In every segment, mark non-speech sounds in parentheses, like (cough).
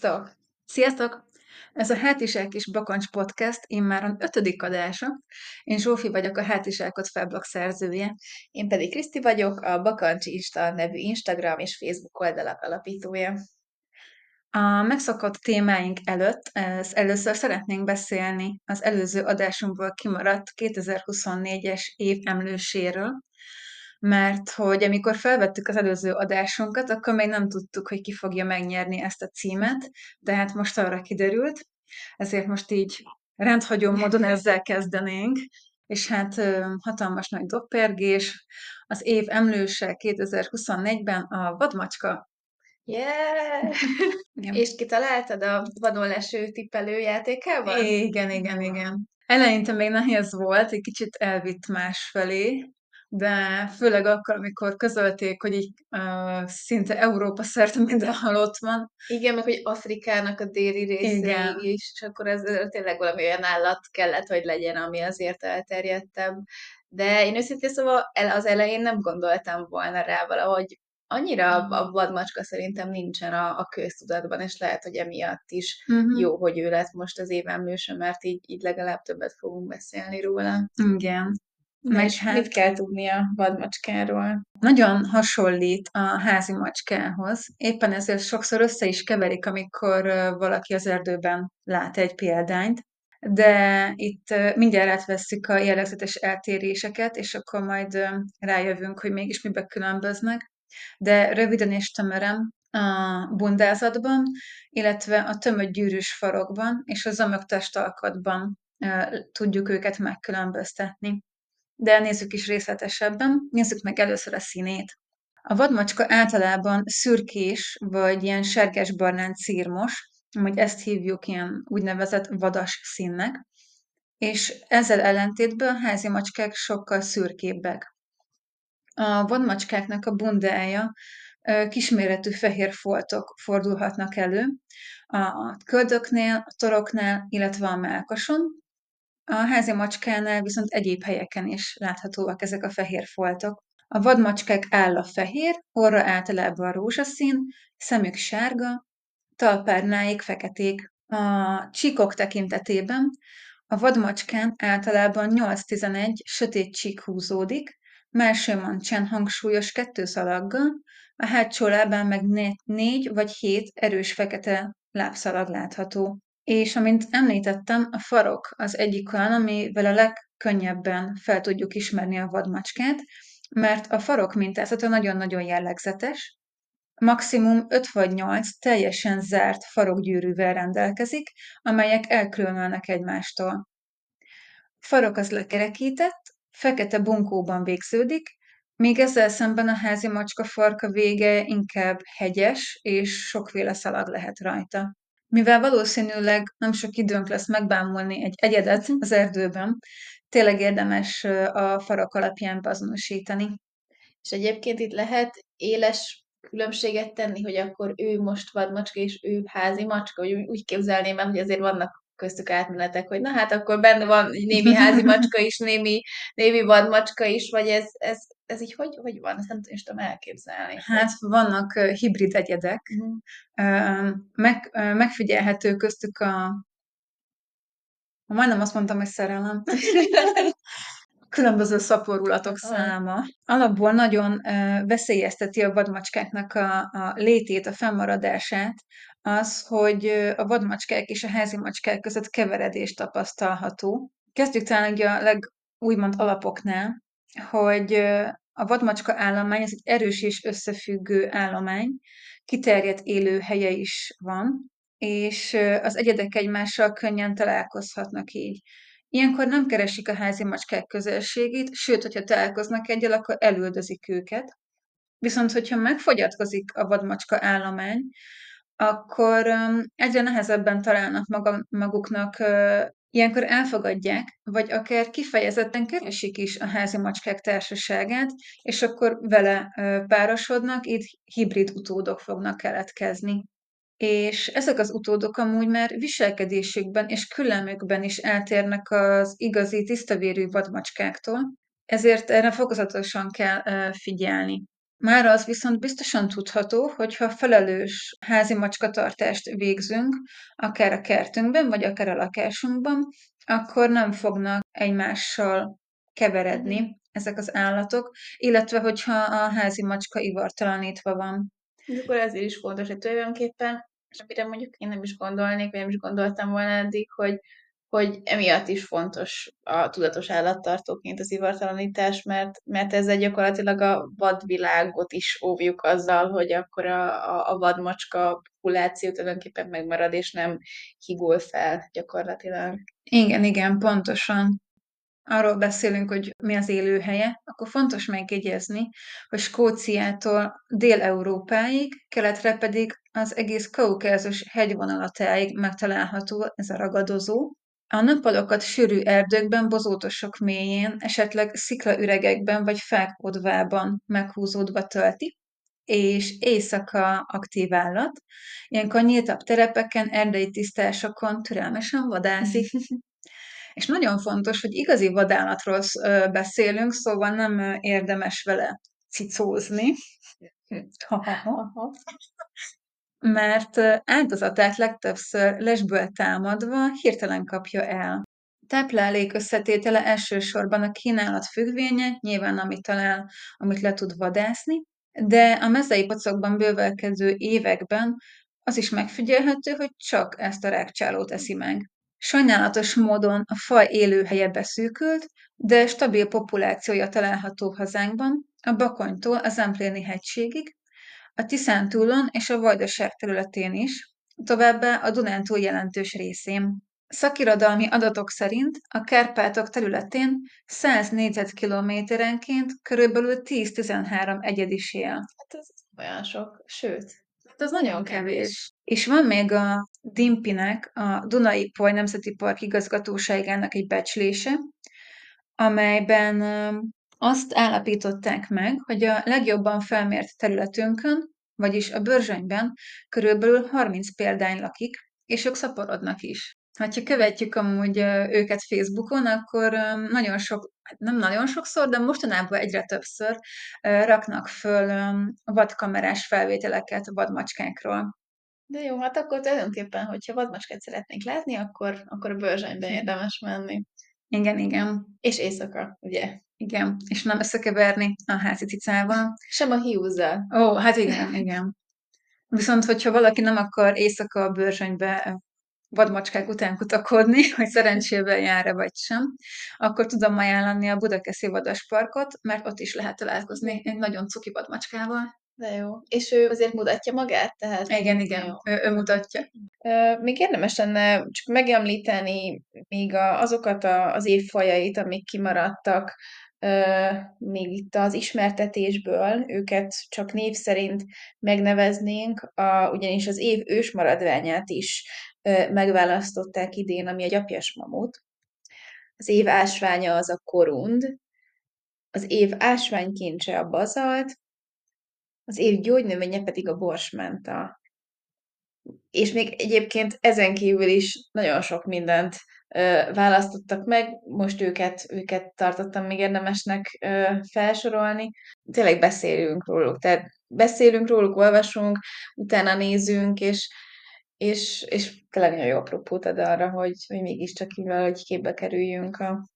Sziasztok! Sziasztok! Ez a Hátizsák és Bakancs Podcast immáron ötödik adása. Én Zsófi vagyok, a Hátizsákot felblog szerzője. Én pedig Kriszti vagyok, a Bakancs Insta nevű Instagram és Facebook oldalak alapítója. A megszokott témáink előtt először szeretnénk beszélni az előző adásunkból kimaradt 2024-es év emlőséről, mert hogy amikor felvettük az előző adásunkat, akkor még nem tudtuk, hogy ki fogja megnyerni ezt a címet, de hát most arra kiderült, ezért most így rendhagyó módon ezzel kezdenénk, és hát hatalmas nagy doppergés. Az év emlőse 2024-ben a vadmacska. Yeah! igen. És kitaláltad a vadon leső tippelő játékával? Igen, igen, igen. Eleinte még nehéz volt, egy kicsit elvitt másfelé, de főleg akkor, amikor közölték, hogy így uh, szinte Európa szerte mindenhol ott van. Igen, meg hogy Afrikának a déli részén is, és akkor ez tényleg valami olyan állat kellett, hogy legyen, ami azért elterjedtebb. De én őszintén szóval az elején nem gondoltam volna rá valahogy annyira a vadmacska szerintem nincsen a, a köztudatban, és lehet, hogy emiatt is uh-huh. jó, hogy ő lett most az évenlőse, mert így, így legalább többet fogunk beszélni róla. Igen. Meg hát, mit kell tudni a vadmacskáról? Nagyon hasonlít a házi macskához, éppen ezért sokszor össze is keverik, amikor valaki az erdőben lát egy példányt, de itt mindjárt átvesszük a jellegzetes eltéréseket, és akkor majd rájövünk, hogy mégis mibe különböznek. De röviden és tömören a bundázatban, illetve a tömött gyűrűs farokban és a zamök testalkatban tudjuk őket megkülönböztetni de nézzük is részletesebben. Nézzük meg először a színét. A vadmacska általában szürkés vagy ilyen sárgás-barnán círmos, vagy ezt hívjuk ilyen úgynevezett vadas színnek, és ezzel ellentétben a házi macskák sokkal szürkébbek. A vadmacskáknak a bundája kisméretű fehér foltok fordulhatnak elő a köldöknél, a toroknál, illetve a melkason, a házi macskánál viszont egyéb helyeken is láthatóak ezek a fehér foltok. A vadmacskák álla fehér, orra általában rózsaszín, szemük sárga, talpárnáik feketék. A csíkok tekintetében a vadmacskán általában 8-11 sötét csík húzódik, melső mancsán hangsúlyos kettő szalaggal, a hátsó lábán meg négy vagy hét erős fekete lábszalag látható. És amint említettem, a farok az egyik olyan, amivel a legkönnyebben fel tudjuk ismerni a vadmacskát, mert a farok mintázata nagyon-nagyon jellegzetes, maximum 5 vagy 8 teljesen zárt farokgyűrűvel rendelkezik, amelyek elkülönülnek egymástól. Farok az lekerekített, fekete bunkóban végződik, még ezzel szemben a házi macska farka vége inkább hegyes, és sokféle szalag lehet rajta. Mivel valószínűleg nem sok időnk lesz megbámulni egy egyedet az erdőben, tényleg érdemes a farak alapján beazonosítani. És egyébként itt lehet éles különbséget tenni, hogy akkor ő most vadmacska, és ő házi macska, hogy úgy képzelném el, hogy azért vannak köztük átmenetek, hogy na hát akkor benne van némi házi macska is, némi, némi vadmacska is, vagy ez, ez, ez így hogy, hogy van? Ezt nem tudom elképzelni. Hát vannak hibrid egyedek. Uh-huh. Meg, megfigyelhető köztük a majdnem azt mondtam, hogy szerelem. (laughs) különböző szaporulatok száma. Alapból nagyon veszélyezteti a vadmacskáknak a, a létét, a fennmaradását, az, hogy a vadmacskák és a házi macskák között keveredés tapasztalható. Kezdjük talán a legúgymond alapoknál, hogy a vadmacska állomány ez egy erős és összefüggő állomány, kiterjedt élőhelye is van, és az egyedek egymással könnyen találkozhatnak így. Ilyenkor nem keresik a házi macskák közelségét, sőt, hogyha találkoznak egyel, akkor elüldözik őket. Viszont, hogyha megfogyatkozik a vadmacska állomány, akkor egyre nehezebben találnak maga, maguknak, ilyenkor elfogadják, vagy akár kifejezetten keresik is a házi macskák társaságát, és akkor vele párosodnak, így hibrid utódok fognak keletkezni. És ezek az utódok amúgy már viselkedésükben és küllemükben is eltérnek az igazi tisztavérű vadmacskáktól, ezért erre fokozatosan kell figyelni. Már az viszont biztosan tudható, hogyha felelős házi macskatartást végzünk, akár a kertünkben, vagy akár a lakásunkban, akkor nem fognak egymással keveredni ezek az állatok, illetve hogyha a házi macska ivartalanítva van. És akkor ezért is fontos, hogy tulajdonképpen, és amire mondjuk én nem is gondolnék, vagy nem is gondoltam volna eddig, hogy hogy emiatt is fontos a tudatos állattartóként az ivartalanítás, mert, mert ezzel gyakorlatilag a vadvilágot is óvjuk azzal, hogy akkor a, a, a vadmacska populáció tulajdonképpen megmarad, és nem higul fel gyakorlatilag. Igen, igen, pontosan. Arról beszélünk, hogy mi az élőhelye, akkor fontos megjegyezni, hogy Skóciától Dél-Európáig, keletre pedig az egész kaukázus hegyvonalatáig megtalálható ez a ragadozó, a nappalokat sűrű erdőkben, bozótosok mélyén, esetleg sziklaüregekben vagy fák odvában meghúzódva tölti, és éjszaka aktív állat. Ilyenkor nyíltabb terepeken, erdei tisztásokon türelmesen vadászik. (laughs) és nagyon fontos, hogy igazi vadállatról beszélünk, szóval nem érdemes vele cicózni. (laughs) mert áldozatát legtöbbször lesből támadva hirtelen kapja el. Táplálék összetétele elsősorban a kínálat függvénye, nyilván amit talál, amit le tud vadászni, de a mezei pocokban bővelkedő években az is megfigyelhető, hogy csak ezt a rákcsálót eszi meg. Sajnálatos módon a faj élőhelye beszűkült, de stabil populációja található hazánkban, a Bakonytól az Empléni hegységig, a Tiszántúlon és a Vajdaság területén is, továbbá a Dunántúl jelentős részén. Szakirodalmi adatok szerint a Kárpátok területén 100 négyzetkilométerenként körülbelül 10-13 egyedis él. Hát ez olyan sok, sőt, hát ez nagyon kevés. És van még a Dimpinek, a Dunai Poly Nemzeti Park igazgatóságának egy becslése, amelyben azt állapították meg, hogy a legjobban felmért területünkön, vagyis a Börzsönyben körülbelül 30 példány lakik, és ők szaporodnak is. Ha követjük amúgy őket Facebookon, akkor nagyon sok, hát nem nagyon sokszor, de mostanában egyre többször raknak föl vadkamerás felvételeket vadmacskákról. De jó, hát akkor tulajdonképpen, hogyha vadmacskát szeretnénk látni, akkor, akkor a bőrzsönyben érdemes menni. Igen, igen. És éjszaka, ugye? Igen, és nem összekeverni a házi cicával. Sem a hiúzzal. Ó, hát igen, igen. Viszont, hogyha valaki nem akar éjszaka a bőrzsönybe vadmacskák után kutakodni, (laughs) hogy szerencsével jár-e vagy sem, akkor tudom ajánlani a Budakeszi Vadasparkot, mert ott is lehet találkozni egy nagyon cuki vadmacskával. De jó. És ő azért mutatja magát? Tehát igen, igen, ő, ő mutatja. Még érdemes lenne csak megemlíteni még azokat az évfajait, amik kimaradtak még itt az ismertetésből, őket csak név szerint megneveznénk, a, ugyanis az év ősmaradványát is megválasztották idén, ami a gyapjas mamut. Az év ásványa az a korund, az év ásványkincse a bazalt, az év gyógynövénye pedig a borsmenta. És még egyébként ezen kívül is nagyon sok mindent választottak meg, most őket, őket tartottam még érdemesnek felsorolni. Tényleg beszélünk róluk, tehát beszélünk róluk, olvasunk, utána nézünk, és, és, és tényleg nagyon jó apropót ad arra, hogy, hogy mégiscsak így valahogy képbe kerüljünk a,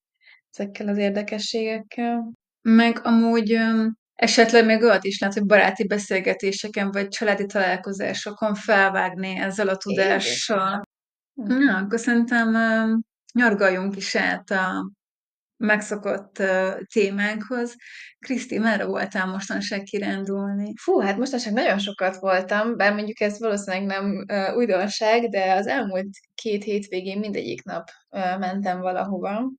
ezekkel az érdekességekkel. Meg amúgy Esetleg még olyat is lehet, hogy baráti beszélgetéseken vagy családi találkozásokon felvágni ezzel a tudással. Igen. Ja, akkor szerintem nyargaljunk is át a megszokott témánkhoz. Kriszti, merre voltál mostanság kirándulni? Fú, hát mostanság nagyon sokat voltam, bár mondjuk ez valószínűleg nem újdonság, de az elmúlt két hétvégén mindegyik nap mentem valahova.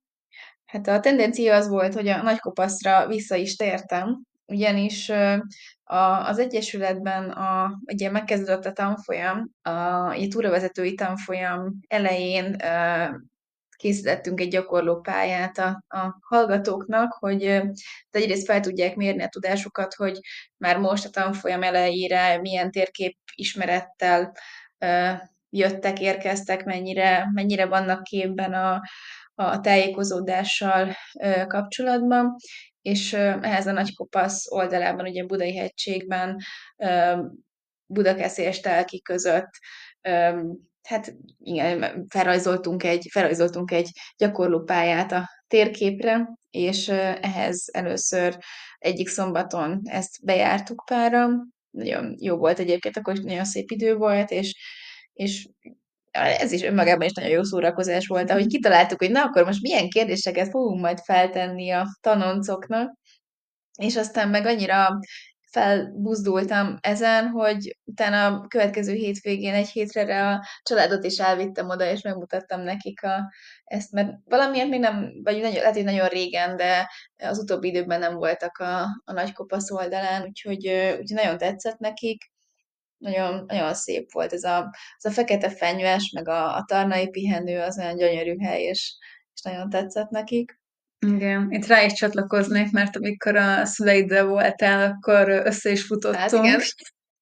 Hát a tendencia az volt, hogy a nagykopaszra vissza is tértem, ugyanis a, az Egyesületben a, ugye megkezdődött a tanfolyam, a, a túravezetői tanfolyam elején készítettünk egy gyakorló pályát a, a hallgatóknak, hogy egyrészt fel tudják mérni a tudásukat, hogy már most a tanfolyam elejére milyen térkép ismerettel jöttek, érkeztek, mennyire, mennyire vannak képben a, a tájékozódással kapcsolatban, és ehhez a Nagykopasz oldalában, ugye Budai hegységben, Budakeszi és Telki között hát igen, felrajzoltunk egy, felrajzoltunk egy gyakorlópályát a térképre, és ehhez először egyik szombaton ezt bejártuk pára, nagyon jó volt egyébként, akkor nagyon szép idő volt, és, és ez is önmagában is nagyon jó szórakozás volt, ahogy kitaláltuk, hogy na akkor most milyen kérdéseket fogunk majd feltenni a tanoncoknak, és aztán meg annyira felbuzdultam ezen, hogy utána a következő hétvégén egy hétre a családot is elvittem oda, és megmutattam nekik a, ezt, mert valamiért még nem, vagy nagyon, lehet, hogy nagyon régen, de az utóbbi időben nem voltak a, a nagy kopasz oldalán, úgyhogy, úgyhogy nagyon tetszett nekik. Nagyon, nagyon szép volt ez a, az a fekete fenyves, meg a, a tarnai pihenő, az olyan gyönyörű hely, és, és nagyon tetszett nekik. Igen, itt rá is csatlakoznék, mert amikor a szüleiddel voltál, akkor össze is futottunk. Hát igen.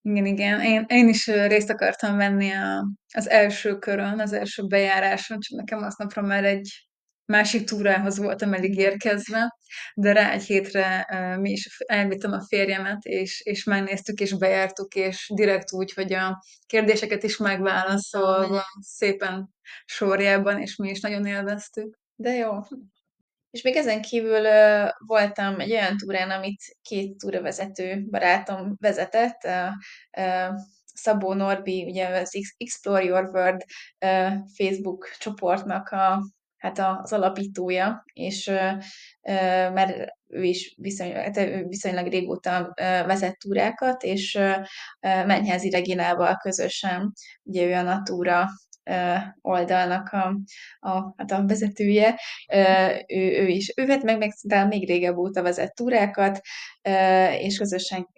Igen, igen. Én, én is részt akartam venni a, az első körön, az első bejáráson, csak nekem aznapra már egy másik túrához voltam elég érkezve, de rá egy hétre mi is elvittem a férjemet, és, és megnéztük, és bejártuk, és direkt úgy, hogy a kérdéseket is megválaszolva, szépen sorjában, és mi is nagyon élveztük. De jó. És még ezen kívül uh, voltam egy olyan túrán, amit két túravezető barátom vezetett, uh, uh, Szabó Norbi, ugye az Explore Your World Facebook csoportnak a, hát az alapítója, és mert ő is viszonylag, hát viszonylag régóta vezet túrákat, és Mennyházi Reginával közösen, ugye ő a Natura oldalnak a, a, hát a vezetője, ő, ő is, ő vett meg, meg még régebb óta vezet túrákat, és közösen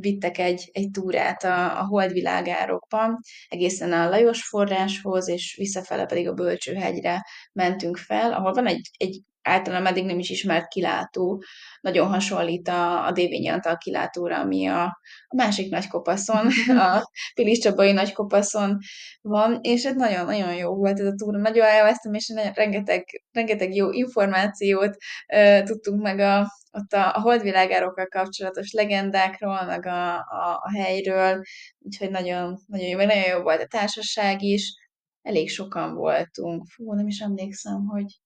vittek egy, egy túrát a, a holdvilágárokban, egészen a Lajos forráshoz, és visszafele pedig a Bölcsőhegyre mentünk fel, ahol van egy, egy általán eddig nem is ismert kilátó, nagyon hasonlít a, a Dévényi Antal kilátóra, ami a, a másik nagykopaszon, (laughs) a Pilis Csabai nagykopaszon van, és ez nagyon-nagyon jó volt ez a túra, nagyon elvesztem, és rengeteg, rengeteg jó információt uh, tudtunk meg a, ott a, a holdvilágárokkal kapcsolatos legendákról, meg a, a, a helyről, úgyhogy nagyon, nagyon jó, nagyon jó volt a társaság is, elég sokan voltunk. Fú, nem is emlékszem, hogy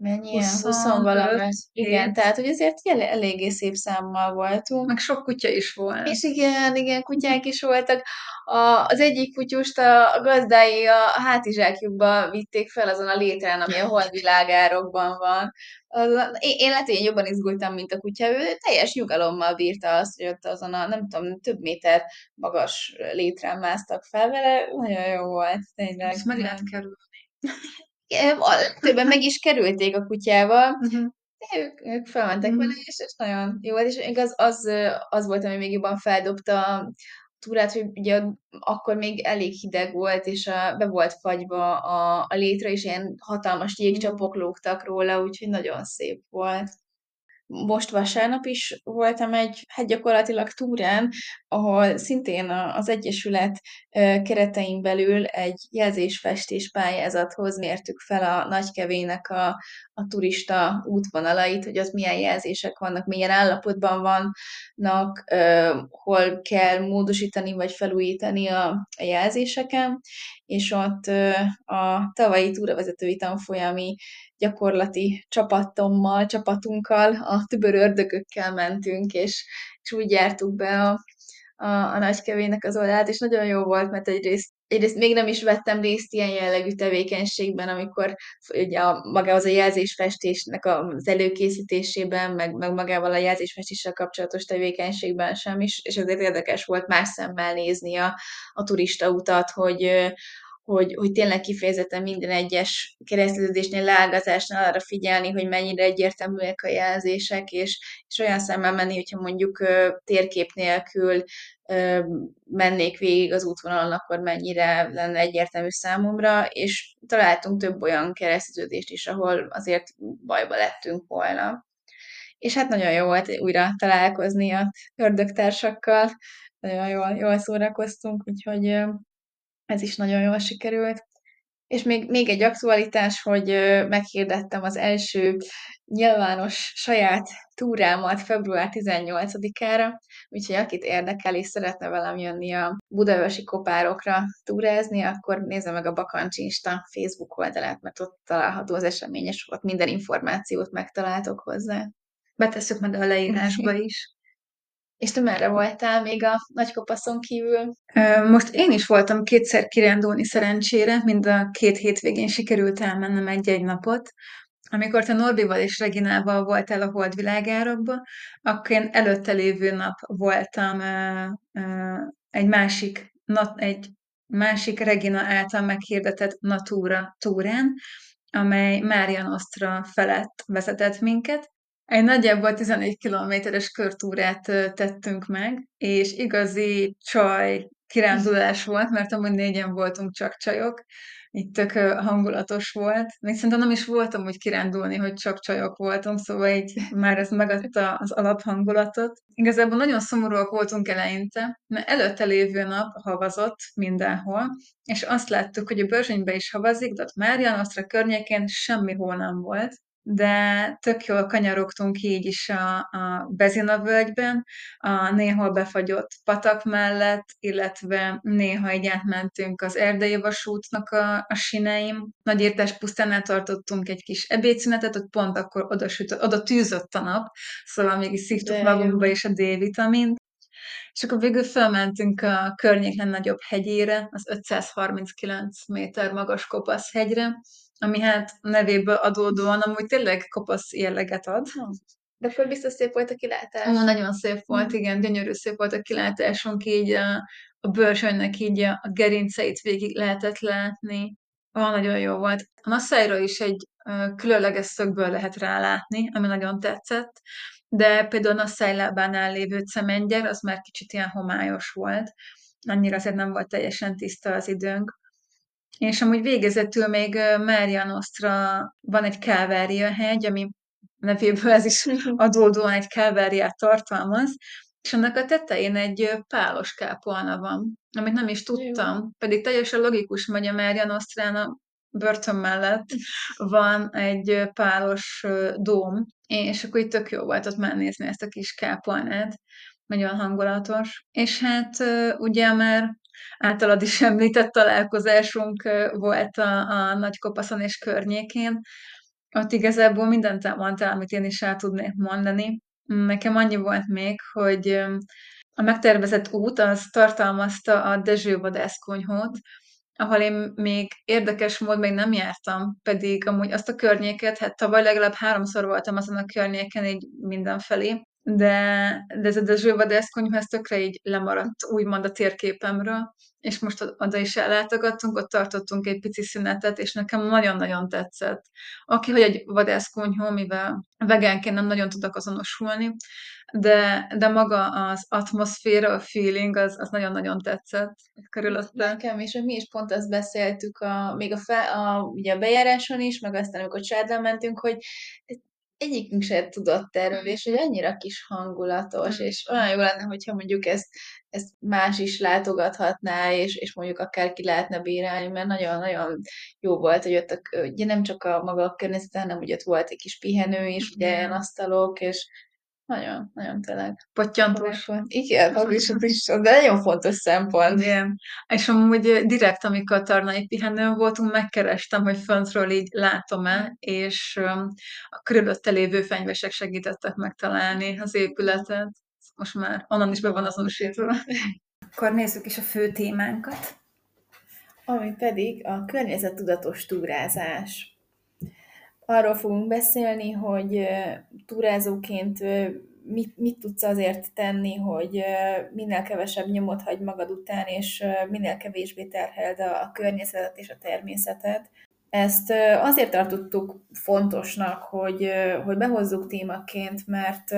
Mennyi? 20, 20 valami. Igen, tehát hogy azért el, eléggé szép számmal voltunk. Meg sok kutya is volt. És igen, igen, kutyák is voltak. A, az egyik kutyust a, a gazdái a hátizsákjukba vitték fel azon a létrán, ami a holdvilágárokban van. Az, én, én lehet, én jobban izgultam, mint a kutya. Ő teljes nyugalommal bírta azt, hogy ott azon a, nem tudom, több méter magas létrán másztak fel vele. Nagyon jó volt, tényleg. Ezt meg lehet kerülni. Többen meg is kerülték a kutyával, uh-huh. de ők, ők felmentek uh-huh. vele, és, és nagyon jó volt, és igaz, az, az volt, ami még jobban feldobta a túrát, hogy ugye akkor még elég hideg volt, és a, be volt fagyva a, a létre, és ilyen hatalmas jégcsapok lógtak róla, úgyhogy nagyon szép volt most vasárnap is voltam egy, hát gyakorlatilag túrán, ahol szintén az Egyesület keretein belül egy jelzésfestés pályázathoz mértük fel a nagykevének a, a turista útvonalait, hogy az milyen jelzések vannak, milyen állapotban vannak, hol kell módosítani vagy felújítani a, a jelzéseken, és ott a tavalyi túravezetői tanfolyami gyakorlati csapatommal, csapatunkkal, a tübör ördögökkel mentünk, és, és úgy jártuk be a, a, a nagykevének az oldalát, és nagyon jó volt, mert egyrészt, egyrészt még nem is vettem részt ilyen jellegű tevékenységben, amikor ugye a, magához a jelzésfestésnek az előkészítésében, meg, meg magával a jelzésfestéssel kapcsolatos tevékenységben sem is, és ezért érdekes volt más szemmel nézni a, a turista utat, hogy, hogy, hogy tényleg kifejezetten minden egyes kereszteződésnél, leágazásnál arra figyelni, hogy mennyire egyértelműek a jelzések, és, és olyan szemmel menni, hogyha mondjuk térkép nélkül mennék végig az útvonalon, akkor mennyire lenne egyértelmű számomra, és találtunk több olyan kereszteződést is, ahol azért bajba lettünk volna. És hát nagyon jó volt újra találkozni a ördögtársakkal, nagyon jól, jól szórakoztunk, úgyhogy ez is nagyon jól sikerült. És még, még egy aktualitás, hogy meghirdettem az első nyilvános saját túrámat február 18-ára, úgyhogy akit érdekel és szeretne velem jönni a budaörsi kopárokra túrázni, akkor nézze meg a Bakancsinsta Facebook oldalát, mert ott található az esemény, és ott minden információt megtaláltok hozzá. Betesszük meg a leírásba is. És te merre voltál még a nagykopaszon kívül? Most én is voltam kétszer kirándulni szerencsére, mind a két hétvégén sikerült elmennem egy-egy napot. Amikor te Norbival és Reginával voltál a holdvilágárokba, akkor én előtte lévő nap voltam egy másik, egy másik Regina által meghirdetett Natura túrán, amely Mária Nostra felett vezetett minket, egy nagyjából 14 kilométeres körtúrát tettünk meg, és igazi csaj kirándulás volt, mert amúgy négyen voltunk csak csajok, itt tök hangulatos volt. Még szerintem nem is voltam úgy kirándulni, hogy csak csajok voltunk, szóval így már ez megadta az alaphangulatot. Igazából nagyon szomorúak voltunk eleinte, mert előtte lévő nap havazott mindenhol, és azt láttuk, hogy a Börzsönybe is havazik, de ott Márian Osztra környékén semmihol nem volt de tök jól kanyarogtunk így is a, a Bezina völgyben, a néhol befagyott patak mellett, illetve néha így átmentünk az erdei vasútnak a, a sineim. Nagyírtás pusztánál tartottunk egy kis ebédszünetet, ott pont akkor oda, sütött, oda tűzött a nap, szóval még is szívtuk magunkba is a D-vitamint. És akkor végül felmentünk a környéken nagyobb hegyére, az 539 méter magas kopasz hegyre, ami hát nevéből adódóan amúgy tényleg kopasz jelleget ad. De akkor biztos szép volt a kilátás. Ah, nagyon szép volt, igen, gyönyörű szép volt a kilátásunk, így a, a bőrsönynek így a, a gerinceit végig lehetett látni. Ah, nagyon jó volt. A Nasszájra is egy uh, különleges szögből lehet rálátni, ami nagyon tetszett, de például a Nasszáj lábánál lévő cemengyer, az már kicsit ilyen homályos volt. Annyira azért nem volt teljesen tiszta az időnk. És amúgy végezetül még Mária Nostra van egy Kávária hegy, ami nevéből ez is (laughs) adódóan egy káváriát tartalmaz, és annak a tetején egy pálos kápolna van, amit nem is tudtam, Jó. pedig teljesen logikus, hogy a Mária Nostrán a börtön mellett van egy pálos dóm, és akkor itt tök jó volt ott már nézni ezt a kis kápolnát, nagyon hangulatos. És hát ugye már általad is (laughs) említett találkozásunk volt a, a Nagykopaszon és környékén. Ott igazából mindent elmondtál, amit én is el tudnék mondani. Nekem annyi volt még, hogy a megtervezett út az tartalmazta a Dezső vadászkonyhót, ahol én még érdekes mód még nem jártam, pedig amúgy azt a környéket, hát tavaly legalább háromszor voltam azon a környéken így mindenfelé, de, de ez a Dezső vadászkonyha, ez tökre így lemaradt úgymond a térképemről, és most oda is ellátogattunk, ott tartottunk egy pici szünetet, és nekem nagyon-nagyon tetszett. Aki, hogy egy vadászkonyhó, mivel vegánként nem nagyon tudok azonosulni, de, de maga az atmoszféra, a feeling, az, az nagyon-nagyon tetszett körülötte. Nekem is, hogy mi is pont azt beszéltük, a, még a, fe, a, ugye a bejáráson is, meg aztán amikor családdal mentünk, hogy egyikünk se tudott erről, és hogy annyira kis hangulatos, és olyan jó lenne, hogyha mondjuk ezt, ezt más is látogathatná, és, és mondjuk akár ki lehetne bírálni, mert nagyon-nagyon jó volt, hogy ott a, ugye nem csak a maga a környezet, hanem ugye ott volt egy kis pihenő is, ugye ilyen asztalok, és nagyon, nagyon tényleg. Pottyantós volt. Igen, az is, az is, de nagyon fontos szempont. Igen. És amúgy direkt, amikor tarnai pihenőn voltunk, megkerestem, hogy föntről így látom-e, és a körülötte lévő fenyvesek segítettek megtalálni az épületet. Most már onnan is be van azonosítva. Akkor nézzük is a fő témánkat. Ami pedig a környezettudatos túrázás arról fogunk beszélni, hogy túrázóként mit, mit tudsz azért tenni, hogy minél kevesebb nyomot hagy magad után, és minél kevésbé terheld a, a környezetet és a természetet. Ezt azért tartottuk fontosnak, hogy, hogy behozzuk témaként, mert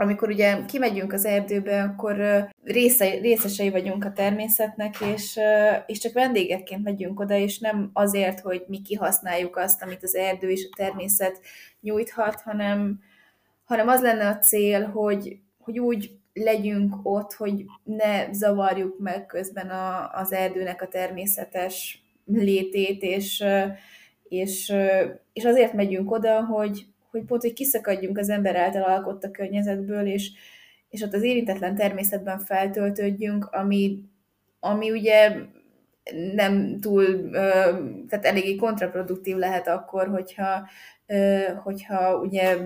amikor ugye kimegyünk az erdőbe, akkor része, részesei vagyunk a természetnek, és, és csak vendégekként megyünk oda, és nem azért, hogy mi kihasználjuk azt, amit az erdő és a természet nyújthat, hanem, hanem az lenne a cél, hogy, hogy úgy legyünk ott, hogy ne zavarjuk meg közben a, az erdőnek a természetes létét, és, és, és azért megyünk oda, hogy, hogy pont, hogy kiszakadjunk az ember által alkotta környezetből, és, és ott az érintetlen természetben feltöltődjünk, ami, ami ugye nem túl, tehát eléggé kontraproduktív lehet akkor, hogyha, hogyha ugye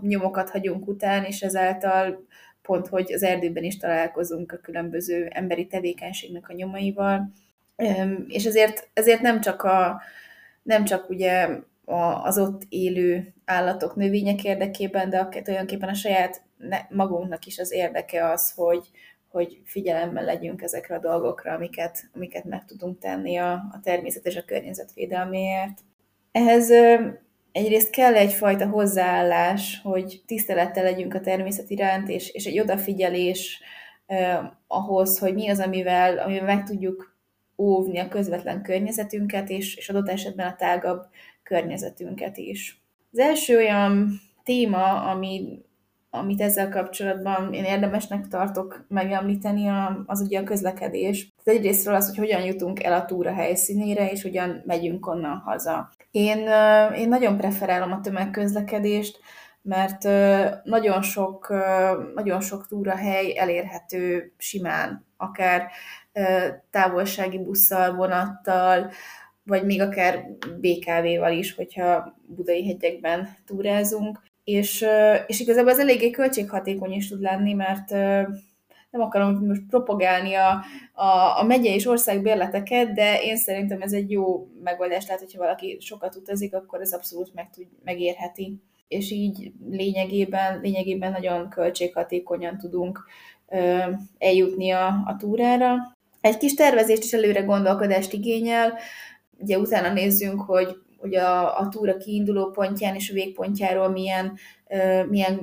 nyomokat hagyunk után, és ezáltal pont, hogy az erdőben is találkozunk a különböző emberi tevékenységnek a nyomaival. És ezért, ezért nem csak, a, nem csak ugye az ott élő állatok, növények érdekében, de tulajdonképpen a saját magunknak is az érdeke az, hogy, hogy figyelemmel legyünk ezekre a dolgokra, amiket, amiket meg tudunk tenni a, a természet és a környezet védelméért. Ehhez egyrészt kell egyfajta hozzáállás, hogy tisztelettel legyünk a természet iránt, és, és egy odafigyelés eh, ahhoz, hogy mi az, amivel, amivel meg tudjuk óvni a közvetlen környezetünket, és, és adott esetben a tágabb környezetünket is. Az első olyan téma, ami amit ezzel kapcsolatban én érdemesnek tartok megemlíteni, az ugye a közlekedés. Egyrésztről az, hogy hogyan jutunk el a túra helyszínére, és hogyan megyünk onnan haza. Én, én nagyon preferálom a tömegközlekedést, mert nagyon sok, nagyon sok túrahely elérhető simán, akár távolsági busszal, vonattal, vagy még akár BKV-val is, hogyha budai hegyekben túrázunk és, és igazából ez eléggé költséghatékony is tud lenni, mert nem akarom most propagálni a, a, a megye és ország bérleteket, de én szerintem ez egy jó megoldás, tehát hogyha valaki sokat utazik, akkor ez abszolút meg tud, megérheti. És így lényegében, lényegében nagyon költséghatékonyan tudunk ö, eljutni a, a túrára. Egy kis tervezést is előre gondolkodást igényel, ugye utána nézzünk, hogy hogy a, a túra kiinduló pontján és a végpontjáról milyen, milyen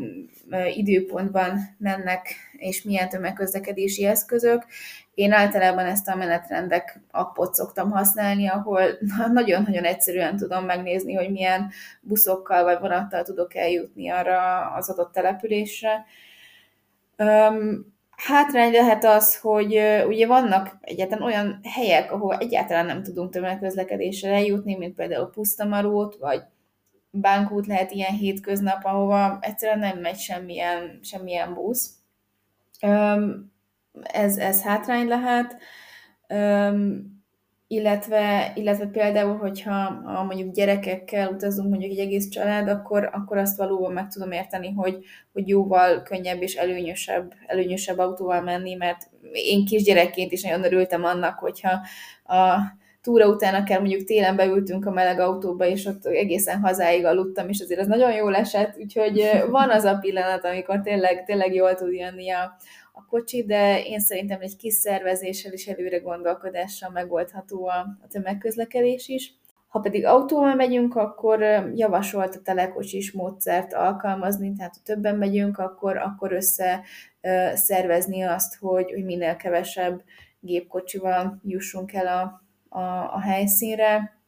időpontban mennek, és milyen tömegközlekedési eszközök. Én általában ezt a menetrendek appot szoktam használni, ahol (laughs) nagyon-nagyon egyszerűen tudom megnézni, hogy milyen buszokkal vagy vonattal tudok eljutni arra az adott településre. Hátrány lehet az, hogy ugye vannak egyáltalán olyan helyek, ahol egyáltalán nem tudunk tömegközlekedéssel eljutni, mint például Pusztamarót, vagy Bánkút lehet ilyen hétköznap, ahova egyszerűen nem megy semmilyen, semmilyen busz. Ez, ez hátrány lehet illetve, illetve például, hogyha ha mondjuk gyerekekkel utazunk, mondjuk egy egész család, akkor, akkor azt valóban meg tudom érteni, hogy, hogy jóval könnyebb és előnyösebb, előnyösebb autóval menni, mert én kisgyerekként is nagyon örültem annak, hogyha a túra után akár mondjuk télen beültünk a meleg autóba, és ott egészen hazáig aludtam, és azért az nagyon jól esett, úgyhogy van az a pillanat, amikor tényleg, tényleg jól tud jönni a, a kocsi, de én szerintem egy kis szervezéssel és előre gondolkodással megoldható a, a tömegközlekedés is. Ha pedig autóval megyünk, akkor javasolt a telekocsis módszert alkalmazni, tehát ha többen megyünk, akkor, akkor össze szervezni azt, hogy, hogy minél kevesebb gépkocsival jussunk el a, a, a helyszínre,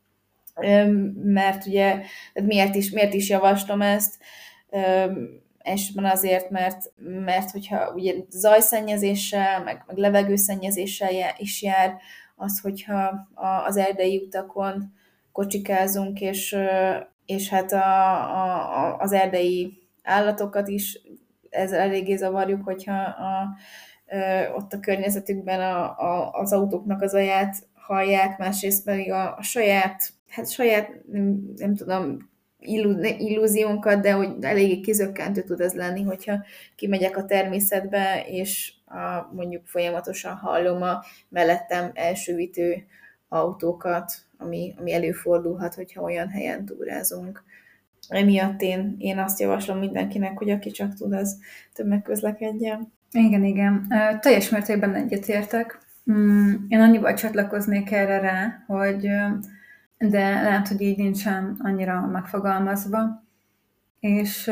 mert ugye miért is, miért is javaslom ezt, elsősorban azért, mert, mert hogyha ugye zajszennyezéssel, meg, meg levegőszennyezéssel is jár, az, hogyha az erdei utakon kocsikázunk, és, és hát a, a, az erdei állatokat is ezzel eléggé zavarjuk, hogyha a, ott a környezetükben a, a, az autóknak az aját hallják, másrészt pedig a, a saját, hát saját, nem, nem tudom, illúziónkat, de hogy eléggé kizökkentő tud ez lenni, hogyha kimegyek a természetbe, és a, mondjuk folyamatosan hallom a mellettem elsővítő autókat, ami, ami előfordulhat, hogyha olyan helyen túrázunk. Emiatt én, én azt javaslom mindenkinek, hogy aki csak tud, az tömegközlekedjen. Igen, igen. Teljes mértékben egyetértek. Mm, én annyival csatlakoznék erre rá, hogy de lehet, hogy így nincsen annyira megfogalmazva. És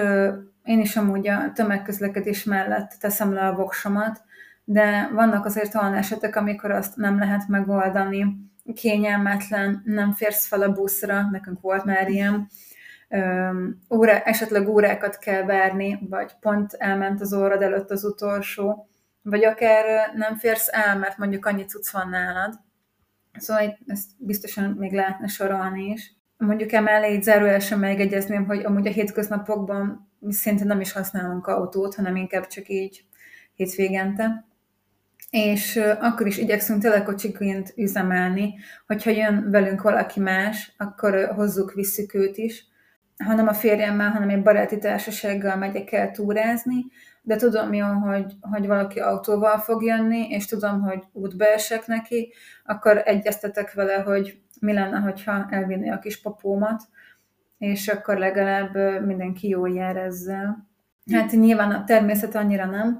én is amúgy a tömegközlekedés mellett teszem le a voksomat, de vannak azért olyan esetek, amikor azt nem lehet megoldani, kényelmetlen, nem férsz fel a buszra, nekünk volt már ilyen, óra, esetleg órákat kell várni, vagy pont elment az órad előtt az utolsó, vagy akár nem férsz el, mert mondjuk annyi cucc van nálad, Szóval ezt biztosan még lehetne sorolni is. Mondjuk emellé így zárójelesen megegyezném, hogy amúgy a hétköznapokban mi szinte nem is használunk autót, hanem inkább csak így hétvégente. És akkor is igyekszünk telekocsiként üzemelni, hogyha jön velünk valaki más, akkor hozzuk, visszük őt is. Ha nem a férjemmel, hanem egy baráti társasággal megyek el túrázni, de tudom jó, hogy, hogy valaki autóval fog jönni, és tudom, hogy útba esek neki, akkor egyeztetek vele, hogy mi lenne, hogyha elvinné a kis papómat, és akkor legalább mindenki jól jár ezzel. Hát nyilván a természet annyira nem.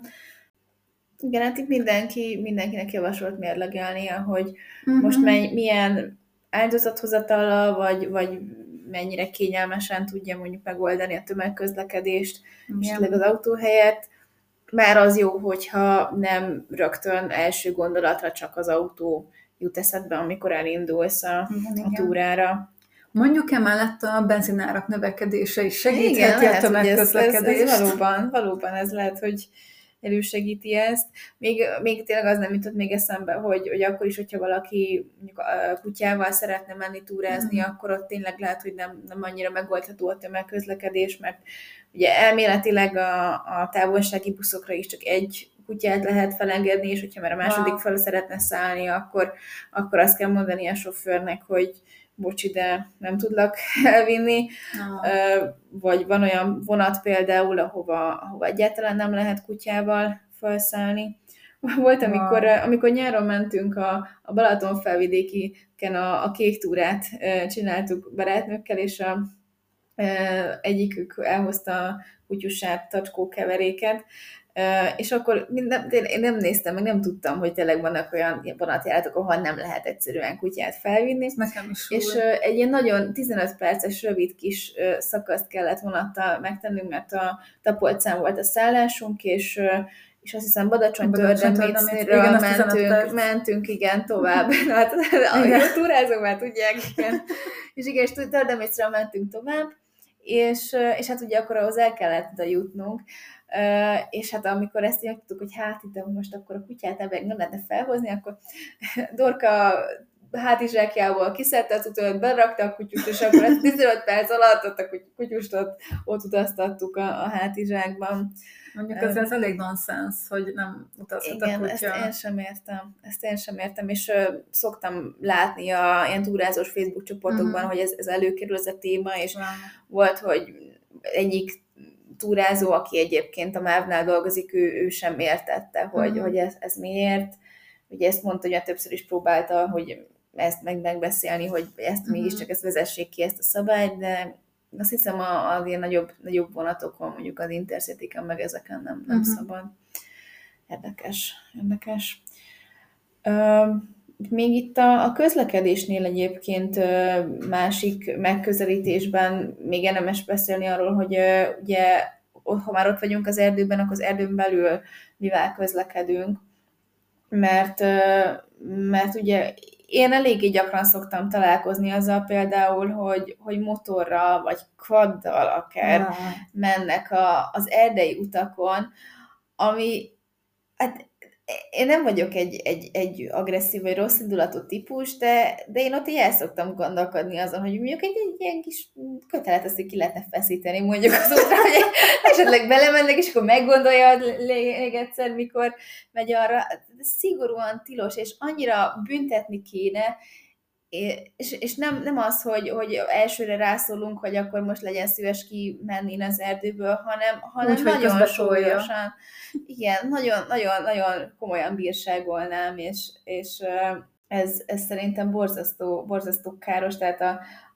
Igen, hát itt mindenki, mindenkinek javasolt mérlegelnie, hogy uh-huh. most mely, milyen áldozathozatala, vagy, vagy mennyire kényelmesen tudja mondjuk megoldani a tömegközlekedést, Igen. és az autó helyett, már az jó, hogyha nem rögtön első gondolatra csak az autó jut eszedbe, amikor elindulsz a, igen, a túrára. Mondjuk emellett a benzinárak növekedése is segítheti a tömegközlekedést. Ez, ez, ez valóban, valóban ez lehet, hogy elősegíti ezt. Még, még tényleg az nem jutott még eszembe, hogy, hogy akkor is, hogyha valaki mondjuk a kutyával szeretne menni túrázni, mm. akkor ott tényleg lehet, hogy nem, nem annyira megoldható a tömegközlekedés, mert ugye elméletileg a, a távolsági buszokra is csak egy kutyát lehet felengedni, és hogyha már a második fel szeretne szállni, akkor, akkor azt kell mondani a sofőrnek, hogy bocs, de nem tudlak (laughs) elvinni. Ah. Vagy van olyan vonat például, ahova, ahova egyáltalán nem lehet kutyával felszállni. Volt, amikor, wow. amikor nyáron mentünk a, a Balaton felvidékiken a, a kék túrát csináltuk barátnőkkel, és a, egyikük elhozta a kutyusát, tacskó keveréket, és akkor minden, én nem néztem, meg nem tudtam, hogy tényleg vannak olyan vonatjáratok, ahol nem lehet egyszerűen kutyát felvinni. Nekem is és egy ilyen nagyon 15 perces, rövid kis szakaszt kellett vonattal megtennünk, mert a Tapolcán volt a szállásunk, és és azt hiszem Badacsony Tördemécről mentünk, mentünk, igen, tovább. (laughs) hát, a túrázók már tudják, igen. és igen, és Tördemécről mentünk tovább, és, és hát ugye akkor ahhoz el kellett oda jutnunk, és hát amikor ezt így tudtuk, hogy hát itt most akkor a kutyát ebben nem lehetne felhozni, akkor (laughs) Dorka hátizsákjából kiszedte az utat, berakta a kutyust, és akkor 15 perc alatt ott a kutyust ott, ott utaztattuk a, a hátizsákban. Mondjuk ez, ez elég nonsens, hogy nem utazhat Igen, a kutya. ezt én sem értem. Ezt én sem értem, és uh, szoktam látni a ilyen túrázós Facebook csoportokban, uh-huh. hogy ez, ez előkerül ez a téma, és wow. volt, hogy egyik túrázó, aki egyébként a MÁV-nál dolgozik, ő, ő sem értette, hogy, uh-huh. hogy ez, ez miért. Ugye ezt mondta, hogy többször is próbálta, hogy ezt meg megbeszélni, hogy ezt uh-huh. mégiscsak ezt vezessék ki, ezt a szabályt, de azt hiszem a, az ilyen nagyobb, nagyobb vonatokon, mondjuk az intercity meg ezeken nem, nem uh-huh. szabad. Érdekes, érdekes. Ö, még itt a, a közlekedésnél egyébként másik megközelítésben még érdemes beszélni arról, hogy ugye ha már ott vagyunk az erdőben, akkor az erdőn belül mivel közlekedünk, mert, mert ugye én eléggé gyakran szoktam találkozni azzal például, hogy, hogy motorral vagy kvaddal akár ah. mennek a, az erdei utakon, ami hát én nem vagyok egy, egy, egy agresszív vagy rossz indulatú típus, de, de én ott így el szoktam gondolkodni azon, hogy mondjuk egy, egy ilyen kis kötelet azt ki lehetne feszíteni mondjuk az útra, hogy esetleg belemennek, és akkor meggondolja még egyszer, mikor megy arra. De szigorúan tilos, és annyira büntetni kéne, és, és nem, nem az, hogy, hogy elsőre rászólunk, hogy akkor most legyen szíves kimenni az erdőből, hanem, hanem Úgy, nagyon súlyosan. Igen, nagyon, nagyon, nagyon komolyan bírságolnám, és, és ez, ez szerintem borzasztó, borzasztó káros, tehát a,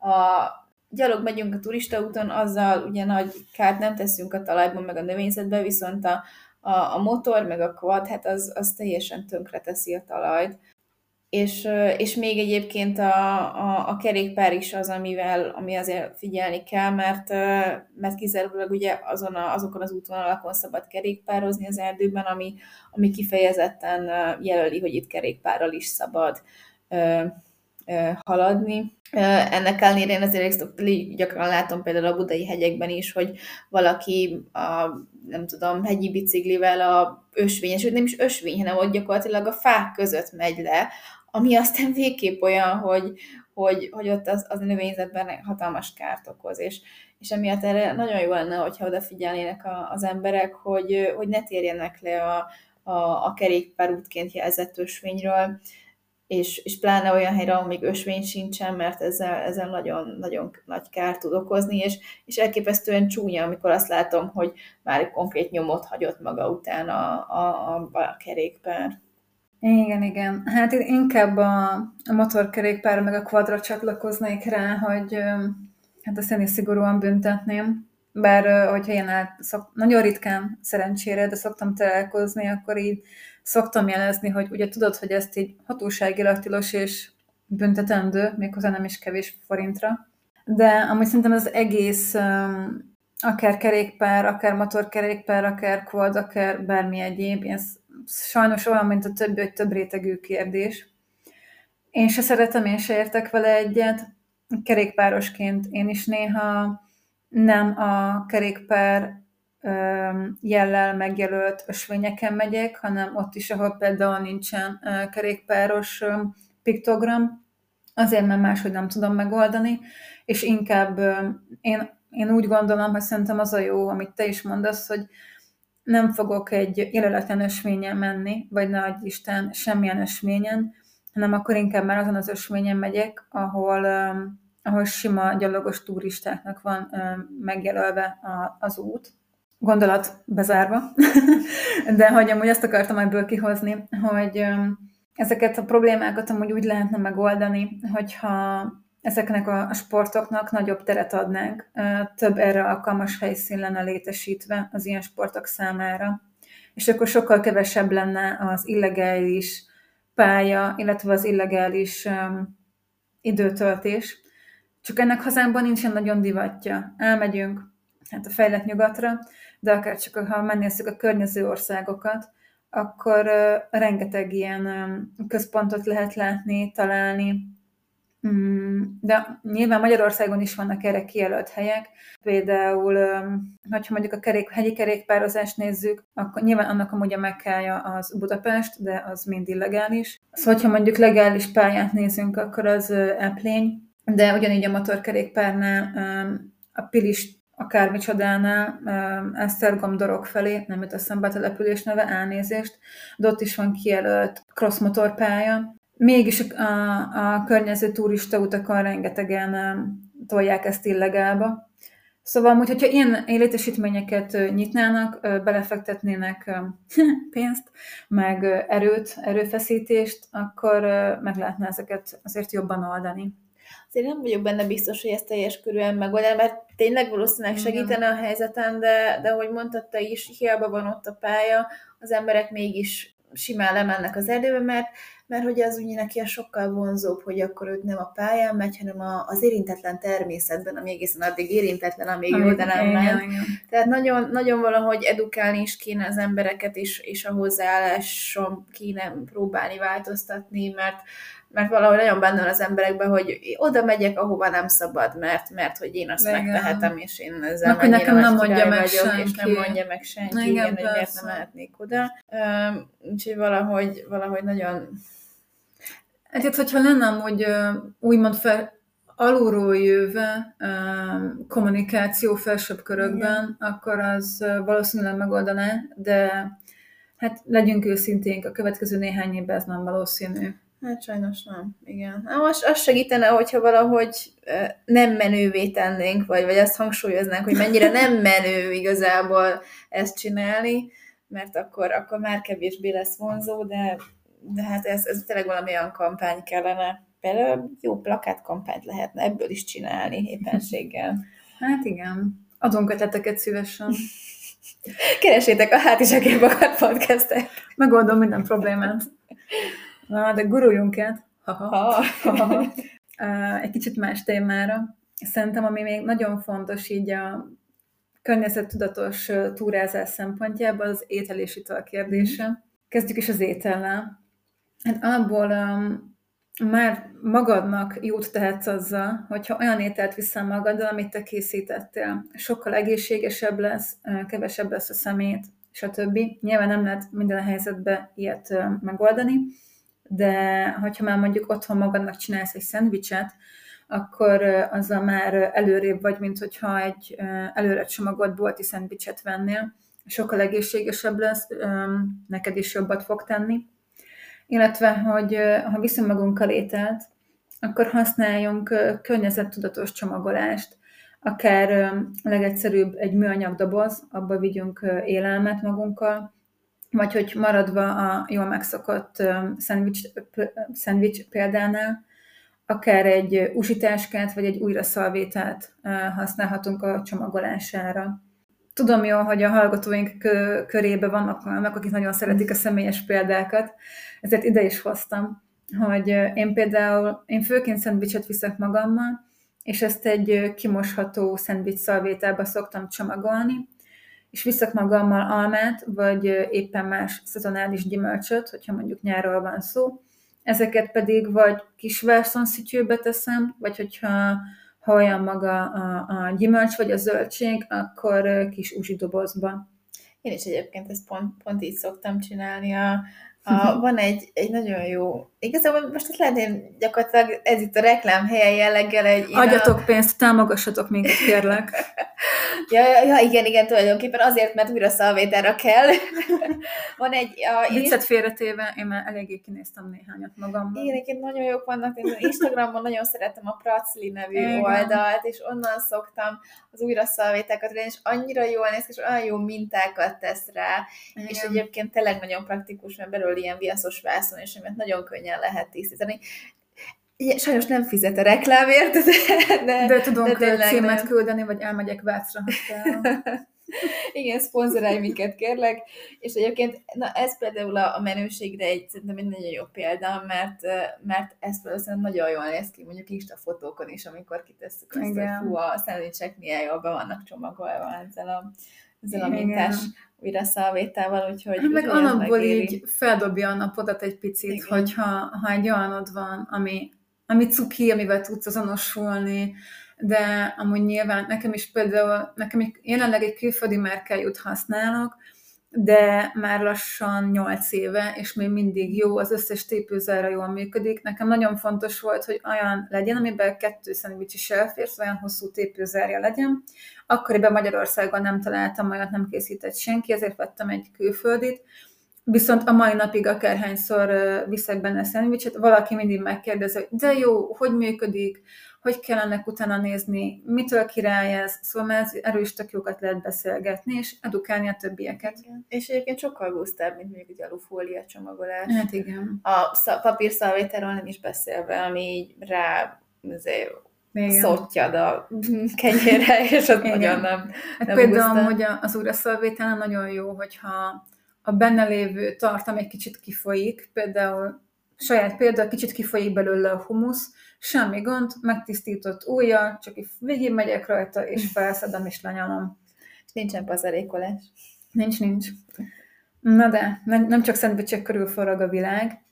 a gyalog megyünk a turista úton, azzal ugye nagy kárt nem teszünk a talajban, meg a növényzetbe, viszont a, a, a motor, meg a quad, hát az, az teljesen tönkre teszi a talajt és, és még egyébként a, a, a kerékpár is az, amivel, ami azért figyelni kell, mert, mert kizárólag ugye azon a, azokon az útvonalakon szabad kerékpározni az erdőben, ami, ami kifejezetten jelöli, hogy itt kerékpárral is szabad haladni. Ennek ellenére én azért gyakran látom például a budai hegyekben is, hogy valaki a, nem tudom, hegyi biciklivel a ösvényes, nem is ösvény, hanem ott gyakorlatilag a fák között megy le, ami aztán végképp olyan, hogy, hogy, hogy ott az, az növényzetben hatalmas kárt okoz, és, és emiatt erre nagyon jó lenne, hogyha odafigyelnének a, az emberek, hogy, hogy ne térjenek le a, a, a kerékpárútként jelzett ösvényről, és, és pláne olyan helyre, ahol még ösvény sincsen, mert ezzel, ezzel nagyon, nagyon nagy kárt tud okozni, és, és elképesztően csúnya, amikor azt látom, hogy már konkrét nyomot hagyott maga után a, a, a, a kerékpár. Igen, igen. Hát én inkább a, a motorkerékpár meg a kvadra csatlakoznék rá, hogy hát azt én is szigorúan büntetném. Bár hogyha ilyen át, szok, nagyon ritkán szerencsére, de szoktam találkozni, akkor így szoktam jelezni, hogy ugye tudod, hogy ezt így hatóságilag tilos és büntetendő, méghozzá nem is kevés forintra. De amúgy szerintem az egész, akár kerékpár, akár motorkerékpár, akár quad, akár bármi egyéb, ez sajnos olyan, mint a többi, hogy több rétegű kérdés. Én se szeretem, én se értek vele egyet. Kerékpárosként én is néha nem a kerékpár jellel megjelölt ösvényeken megyek, hanem ott is, ahol például nincsen kerékpáros piktogram, azért, mert máshogy nem tudom megoldani, és inkább én, én úgy gondolom, hogy szerintem az a jó, amit te is mondasz, hogy nem fogok egy jelöletlen ösvényen menni, vagy nagy Isten semmilyen ösvényen, hanem akkor inkább már azon az ösvényen megyek, ahol, ahol sima gyalogos turistáknak van megjelölve az út, gondolat bezárva, (laughs) de hogy amúgy azt akartam ebből kihozni, hogy ezeket a problémákat amúgy úgy lehetne megoldani, hogyha ezeknek a sportoknak nagyobb teret adnánk, több erre alkalmas helyszín lenne létesítve az ilyen sportok számára, és akkor sokkal kevesebb lenne az illegális pálya, illetve az illegális um, időtöltés. Csak ennek hazámban nincsen nagyon divatja. Elmegyünk hát a fejlett nyugatra, de akár csak ha megnézzük a környező országokat, akkor uh, rengeteg ilyen um, központot lehet látni, találni, de nyilván Magyarországon is vannak erre kijelölt helyek. Például, um, ha mondjuk a kerék, hegyi kerékpározást nézzük, akkor nyilván annak amúgy a mekkája az Budapest, de az mind illegális. Szóval, hogyha mondjuk legális pályát nézünk, akkor az Eplény, de ugyanígy a motorkerékpárnál a Pilis akármicsodánál, Esztergom dorog felé, nem jut eszembe a település neve, elnézést, de ott is van kijelölt crossmotorpálya. Mégis a, a környező turista utakon rengetegen tolják ezt illegálba. Szóval, amúgy, hogyha ilyen létesítményeket nyitnának, belefektetnének (laughs) pénzt, meg erőt, erőfeszítést, akkor meg lehetne ezeket azért jobban oldani azért nem vagyok benne biztos, hogy ez teljes körülön megoldani, mert tényleg valószínűleg segítene a helyzeten, de, de ahogy mondtad te is, hiába van ott a pálya, az emberek mégis simán lemennek az erdőbe, mert, mert hogy az úgy neki sokkal vonzóbb, hogy akkor őt nem a pályán megy, hanem a, az érintetlen természetben, ami egészen addig érintetlen, amíg jó, de nem ment. Tehát nagyon, nagyon valahogy edukálni is kéne az embereket, és, és a hozzáálláson kéne próbálni változtatni, mert mert valahogy nagyon benne van az emberekben, hogy oda megyek, ahova nem szabad, mert, mert hogy én azt igen. megtehetem, és én ezzel Akkor nekem nem mondja meg vagyok, senki. és nem mondja meg senki, igen, igen hogy miért nem mehetnék oda. Úgyhogy valahogy, valahogy nagyon... Hát, hogyha lenne hogy úgymond fel, alulról jöve kommunikáció felsőbb körökben, Igen. akkor az valószínűleg megoldaná, de hát legyünk őszinténk, a következő néhány évben ez nem valószínű. Hát sajnos nem, igen. Most az segítene, hogyha valahogy nem menővé tennénk, vagy, vagy azt hangsúlyoznánk, hogy mennyire (laughs) nem menő igazából ezt csinálni, mert akkor, akkor már kevésbé lesz vonzó, de, de hát ez, ez tényleg valami olyan kampány kellene. Például jó plakátkampányt lehetne ebből is csinálni éppenséggel. (laughs) Hát igen. Adunk ötleteket szívesen. (laughs) Keresétek a Hátizsákért akart podcastek. Megoldom minden problémát. Na, de guruljunk. Ha. (laughs) Egy kicsit más témára. Szerintem, ami még nagyon fontos így a környezettudatos túrázás szempontjából, az étel és ital kérdése. Kezdjük is az étellel. Hát abból um, már magadnak jót tehetsz azzal, hogyha olyan ételt viszel magaddal, amit te készítettél. Sokkal egészségesebb lesz, kevesebb lesz a szemét, stb. Nyilván nem lehet minden helyzetben ilyet megoldani, de hogyha már mondjuk otthon magadnak csinálsz egy szendvicset, akkor azzal már előrébb vagy, mint hogyha egy előre csomagolt bolti szendvicset vennél. Sokkal egészségesebb lesz, neked is jobbat fog tenni. Illetve, hogy ha viszünk magunkkal ételt, akkor használjunk környezettudatos csomagolást, akár legegyszerűbb egy műanyag doboz, abba vigyünk élelmet magunkkal, vagy hogy maradva a jól megszokott szendvics, szendvics példánál, akár egy usításkát, vagy egy újra szalvétát használhatunk a csomagolására. Tudom jó, hogy a hallgatóink körébe vannak olyanok, akik nagyon szeretik a személyes példákat, ezért ide is hoztam, hogy én például, én főként szendvicset viszek magammal, és ezt egy kimosható szendvics szalvétába szoktam csomagolni, és viszek magammal almát, vagy éppen más szezonális gyümölcsöt, hogyha mondjuk nyárról van szó. Ezeket pedig vagy kis verszonszütyőbe teszem, vagy hogyha ha olyan maga a, a gyümölcs vagy a zöldség, akkor kis uzsidobozba. Én is egyébként ezt pont, pont így szoktam csinálni. A, a, (laughs) van egy, egy nagyon jó, igazából most ezt lehetném gyakorlatilag ez itt a reklám helye jelleggel egy... Adjatok a... pénzt, támogassatok minket, kérlek. (laughs) ja, ja, ja, igen, igen, tulajdonképpen azért, mert újra szalvétára kell. (laughs) van egy... A, Viccet félretéve, én már eléggé kinéztem néhányat magamban. Igen, igen, nagyon jók vannak. Én Instagramon nagyon szeretem a Pracli nevű igen. oldalt, és onnan szoktam az újra szalvétákat és annyira jól néz ki, és olyan jó mintákat tesz rá, igen. és egyébként tényleg nagyon praktikus, mert belőle ilyen viaszos vászon, és amit nagyon könnyen lehet tisztítani. Igen, sajnos nem fizet a reklámért, de, de, de tudunk de címet nem. küldeni, vagy elmegyek Vácra, (laughs) Igen, szponzorálj minket, kérlek. És egyébként, na ez például a, menőségre egy, szerintem egy nagyon jó példa, mert, mert ez például nagyon jól néz ki, mondjuk Insta fotókon is, amikor kitesszük azt, hogy fú, a szendvicsek milyen jól be vannak csomagolva ezzel a, ezzel a mintás újra szalvétával, úgyhogy... Hát meg alapból így feldobja a napodat egy picit, Igen. hogyha ha egy olyanod van, ami, ami cuki, amivel tudsz azonosulni, de amúgy nyilván nekem is például, nekem jelenleg egy külföldi márkájút használok, de már lassan 8 éve, és még mindig jó, az összes tépőzára jól működik. Nekem nagyon fontos volt, hogy olyan legyen, amiben kettő szendvics is elfér, szóval olyan hosszú tépőzárja legyen. Akkoriban Magyarországon nem találtam olyat, nem készített senki, ezért vettem egy külföldit. Viszont a mai napig akárhányszor viszek benne szendvicset, valaki mindig megkérdezi, de jó, hogy működik, hogy kell ennek utána nézni, mitől király ez, szóval ez erről is tök jókat lehet beszélgetni, és edukálni a többieket. Igen. És egyébként sokkal gusztább, mint mondjuk egy alufólia csomagolás. Hát igen. A papírszalvétáról nem is beszélve, ami így rá azért szottjad a (laughs) kenyére, és az Igen. nagyon nem, hát nem Például, hogy az újraszalvételen nagyon jó, hogyha a benne lévő tartam egy kicsit kifolyik, például saját példa, kicsit kifolyik belőle a humusz, semmi gond, megtisztított ujjal, csak így végig megyek rajta, és (laughs) felszedem, és lenyalom. Nincsen pazarékolás. Nincs, nincs. Na de, nem csak szendvicsek körül forog a világ.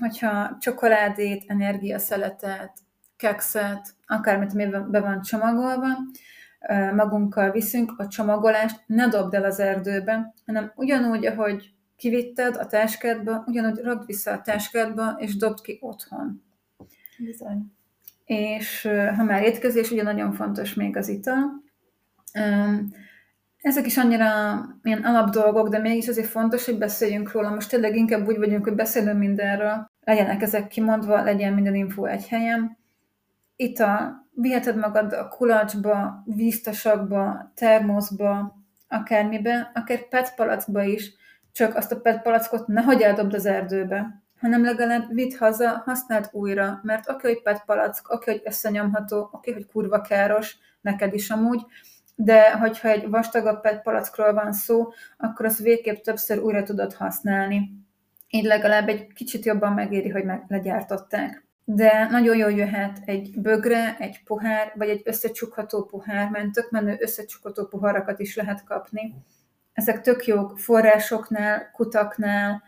Hogyha csokoládét, energiaszeletet, kekszet, akármit be van csomagolva, magunkkal viszünk, a csomagolást ne dobd el az erdőbe, hanem ugyanúgy, ahogy kivitted a táskádba, ugyanúgy rakd vissza a táskádba, és dobd ki otthon. Bizony. És ha már étkezés, ugye nagyon fontos még az ital. Ezek is annyira ilyen alapdolgok, de mégis azért fontos, hogy beszéljünk róla. Most tényleg inkább úgy vagyunk, hogy beszélünk mindenről, legyenek ezek kimondva, legyen minden info egy helyen. Ital, viheted magad a kulacsba, víztasakba, termoszba, akármibe, akár PET palackba is, csak azt a PET palackot ne hagyj eldobd az erdőbe hanem legalább vidd haza, használd újra, mert oké, hogy PET palack, oké, hogy összenyomható, oké, hogy kurva káros, neked is amúgy, de hogyha egy vastagabb PET palackról van szó, akkor az végképp többször újra tudod használni. Így legalább egy kicsit jobban megéri, hogy meg legyártották. De nagyon jól jöhet egy bögre, egy pohár, vagy egy összecsukható pohár, mert tök menő összecsukható poharakat is lehet kapni. Ezek tök jók forrásoknál, kutaknál,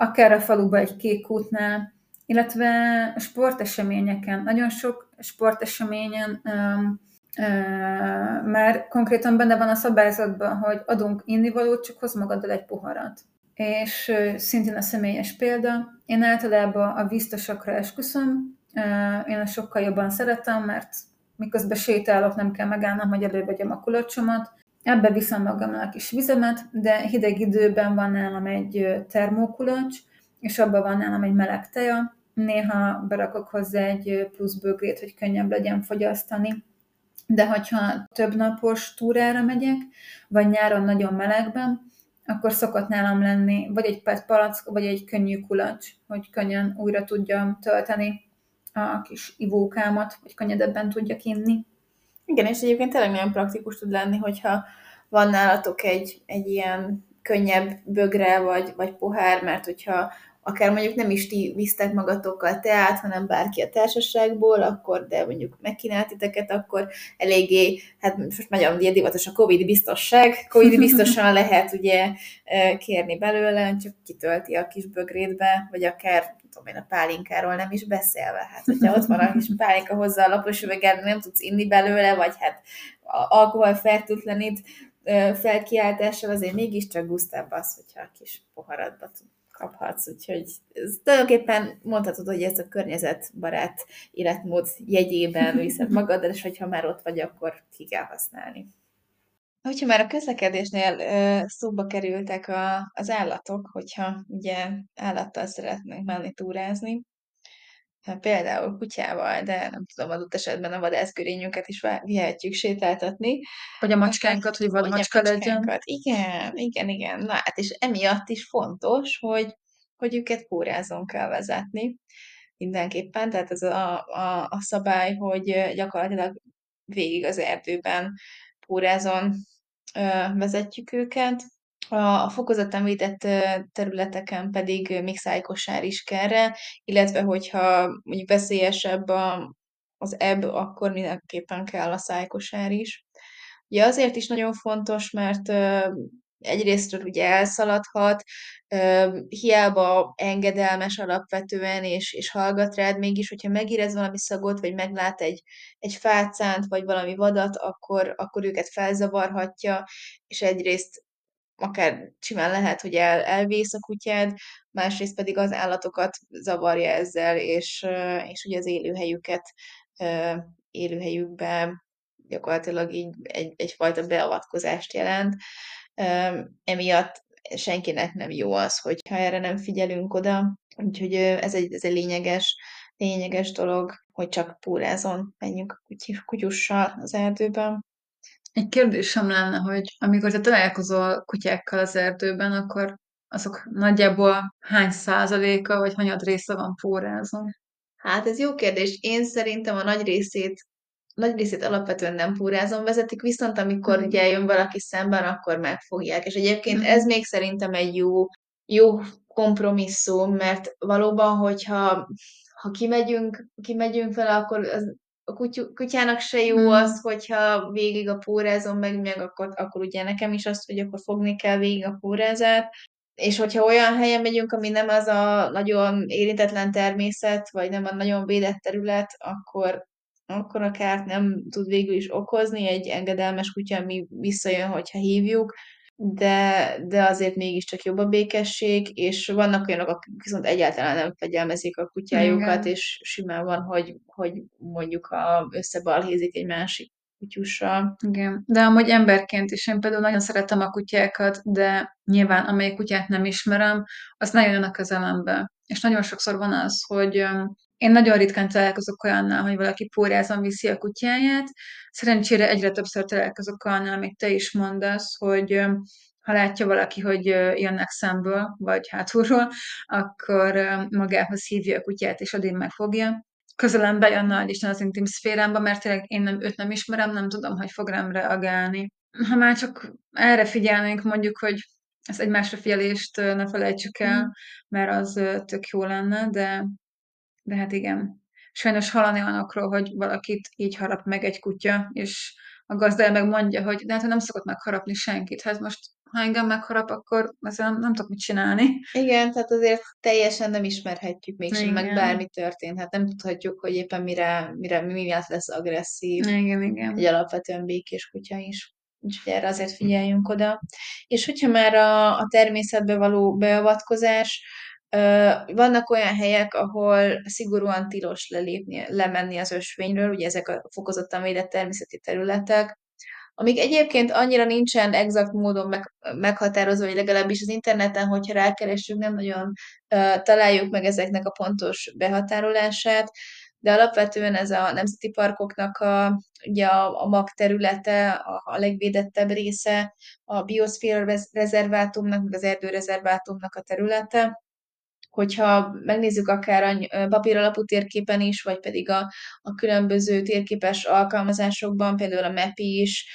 akár a faluba egy kék útnál, illetve sporteseményeken. Nagyon sok sporteseményen um, uh, már konkrétan benne van a szabályzatban, hogy adunk innivalót, csak hoz magaddal egy poharat. és szintén a személyes példa. Én általában a biztosakra esküszöm, én a sokkal jobban szeretem, mert miközben sétálok, nem kell megállnom, hogy elővegyem a kulacsomat. Ebbe viszem magammal a kis vizemet, de hideg időben van nálam egy termókulacs, és abban van nálam egy meleg teja. Néha berakok hozzá egy plusz bögrét, hogy könnyebb legyen fogyasztani. De hogyha több napos túrára megyek, vagy nyáron nagyon melegben, akkor szokott nálam lenni vagy egy PET palack, vagy egy könnyű kulacs, hogy könnyen újra tudjam tölteni a kis ivókámat, vagy könnyedebben tudjak inni. Igen, és egyébként tényleg nagyon praktikus tud lenni, hogyha van nálatok egy, egy ilyen könnyebb bögre, vagy, vagy pohár, mert hogyha akár mondjuk nem is ti visztek magatokkal teát, hanem bárki a társaságból, akkor, de mondjuk megkínált titeket, akkor eléggé, hát most nagyon ugye divatos a Covid biztosság, Covid (laughs) biztosan lehet ugye kérni belőle, csak kitölti a kis bögrétbe, vagy akár tudom én, a pálinkáról nem is beszélve. Hát, hogyha ott van a kis (laughs) pálinka hozzá a lapos üveggel, nem tudsz inni belőle, vagy hát alkohol fertőtlenít felkiáltással, azért mégiscsak gusztább az, hogyha a kis poharadba tud kaphatsz, úgyhogy ez tulajdonképpen mondhatod, hogy ez a környezetbarát életmód jegyében viszed (laughs) magad, és hogyha már ott vagy, akkor ki kell használni. Hogyha már a közlekedésnél ö, szóba kerültek a, az állatok, hogyha ugye állattal szeretnénk menni túrázni, például kutyával, de nem tudom, adott esetben a vadászgörényünket is vihetjük sétáltatni. Vagy a macskánkat, hogy vadmacska legyen. Igen, igen, igen. Na hát, és emiatt is fontos, hogy, hogy őket kórázon kell vezetni mindenképpen, tehát ez a, a, a szabály, hogy gyakorlatilag végig az erdőben pórázon vezetjük őket, a fokozottan védett területeken pedig még szájkosár is kell illetve hogyha mondjuk veszélyesebb a, az ebb, akkor mindenképpen kell a szájkosár is. Ugye azért is nagyon fontos, mert egyrésztről ugye elszaladhat, hiába engedelmes alapvetően, és, és hallgat rád, mégis, hogyha megérez valami szagot, vagy meglát egy, egy fácánt, vagy valami vadat, akkor, akkor őket felzavarhatja, és egyrészt akár simán lehet, hogy el, elvész a kutyád, másrészt pedig az állatokat zavarja ezzel, és, és ugye az élőhelyüket, élőhelyükbe gyakorlatilag így egy, egyfajta beavatkozást jelent. Emiatt senkinek nem jó az, hogyha erre nem figyelünk oda. Úgyhogy ez egy, ez egy lényeges, lényeges dolog, hogy csak púrázon menjünk kutyussal az erdőben. Egy kérdésem lenne, hogy amikor te találkozol kutyákkal az erdőben, akkor azok nagyjából hány százaléka, vagy hanyad része van pórázon? Hát ez jó kérdés. Én szerintem a nagy részét nagy részét alapvetően nem pórázon vezetik, viszont amikor mm. ugye jön valaki szemben, akkor megfogják. És egyébként mm. ez még szerintem egy jó, jó kompromisszum, mert valóban, hogyha ha kimegyünk, kimegyünk fel, akkor az a kutyának se jó az, hogyha végig a pórázon megy meg, akkor, akkor ugye nekem is azt, hogy akkor fogni kell végig a pórázát, és hogyha olyan helyen megyünk, ami nem az a nagyon érintetlen természet, vagy nem a nagyon védett terület, akkor, akkor a kárt nem tud végül is okozni, egy engedelmes kutya, ami visszajön, hogyha hívjuk, de, de azért mégiscsak jobb a békesség, és vannak olyanok, akik viszont egyáltalán nem fegyelmezik a kutyájukat, Igen. és simán van, hogy, hogy mondjuk a, összebalhézik egy másik kutyussal. Igen, de amúgy emberként is én például nagyon szeretem a kutyákat, de nyilván amelyik kutyát nem ismerem, azt nagyon jön a közelembe. És nagyon sokszor van az, hogy én nagyon ritkán találkozok olyannal, hogy valaki pórázon viszi a kutyáját. Szerencsére egyre többször találkozok olyannal, amit te is mondasz, hogy ha látja valaki, hogy jönnek szemből, vagy hátulról, akkor magához hívja a kutyát, és addig megfogja. Közelem bejön nagy Isten az intim szférámba, mert tényleg én nem, őt nem ismerem, nem tudom, hogy fog rám reagálni. Ha már csak erre figyelnénk, mondjuk, hogy ezt egymásra figyelést ne felejtsük el, mm. mert az tök jó lenne, de de hát igen. Sajnos hallani olyanokról, hogy valakit így harap meg egy kutya, és a gazdája meg mondja, hogy de hát nem szokott megharapni senkit. Hát most, ha engem megharap, akkor ezzel nem, nem tudok mit csinálni. Igen, tehát azért teljesen nem ismerhetjük mégsem, igen. meg bármi történhet. Nem tudhatjuk, hogy éppen mire, mire mi miatt lesz agresszív. Igen, igen. Egy alapvetően békés kutya is. úgyhogy erre azért figyeljünk oda. És hogyha már a, a természetbe való beavatkozás, vannak olyan helyek, ahol szigorúan tilos lelépni, lemenni az ösvényről, ugye ezek a fokozottan védett természeti területek, amik egyébként annyira nincsen exakt módon meg, meghatározva, vagy legalábbis az interneten, hogyha rákeressük, nem nagyon uh, találjuk meg ezeknek a pontos behatárolását, de alapvetően ez a nemzeti parkoknak a, ugye a, a mag területe, a, a legvédettebb része, a bioszféra rezervátumnak, meg az erdőrezervátumnak a területe, hogyha megnézzük akár a papír alapú térképen is, vagy pedig a, a különböző térképes alkalmazásokban, például a MEPI is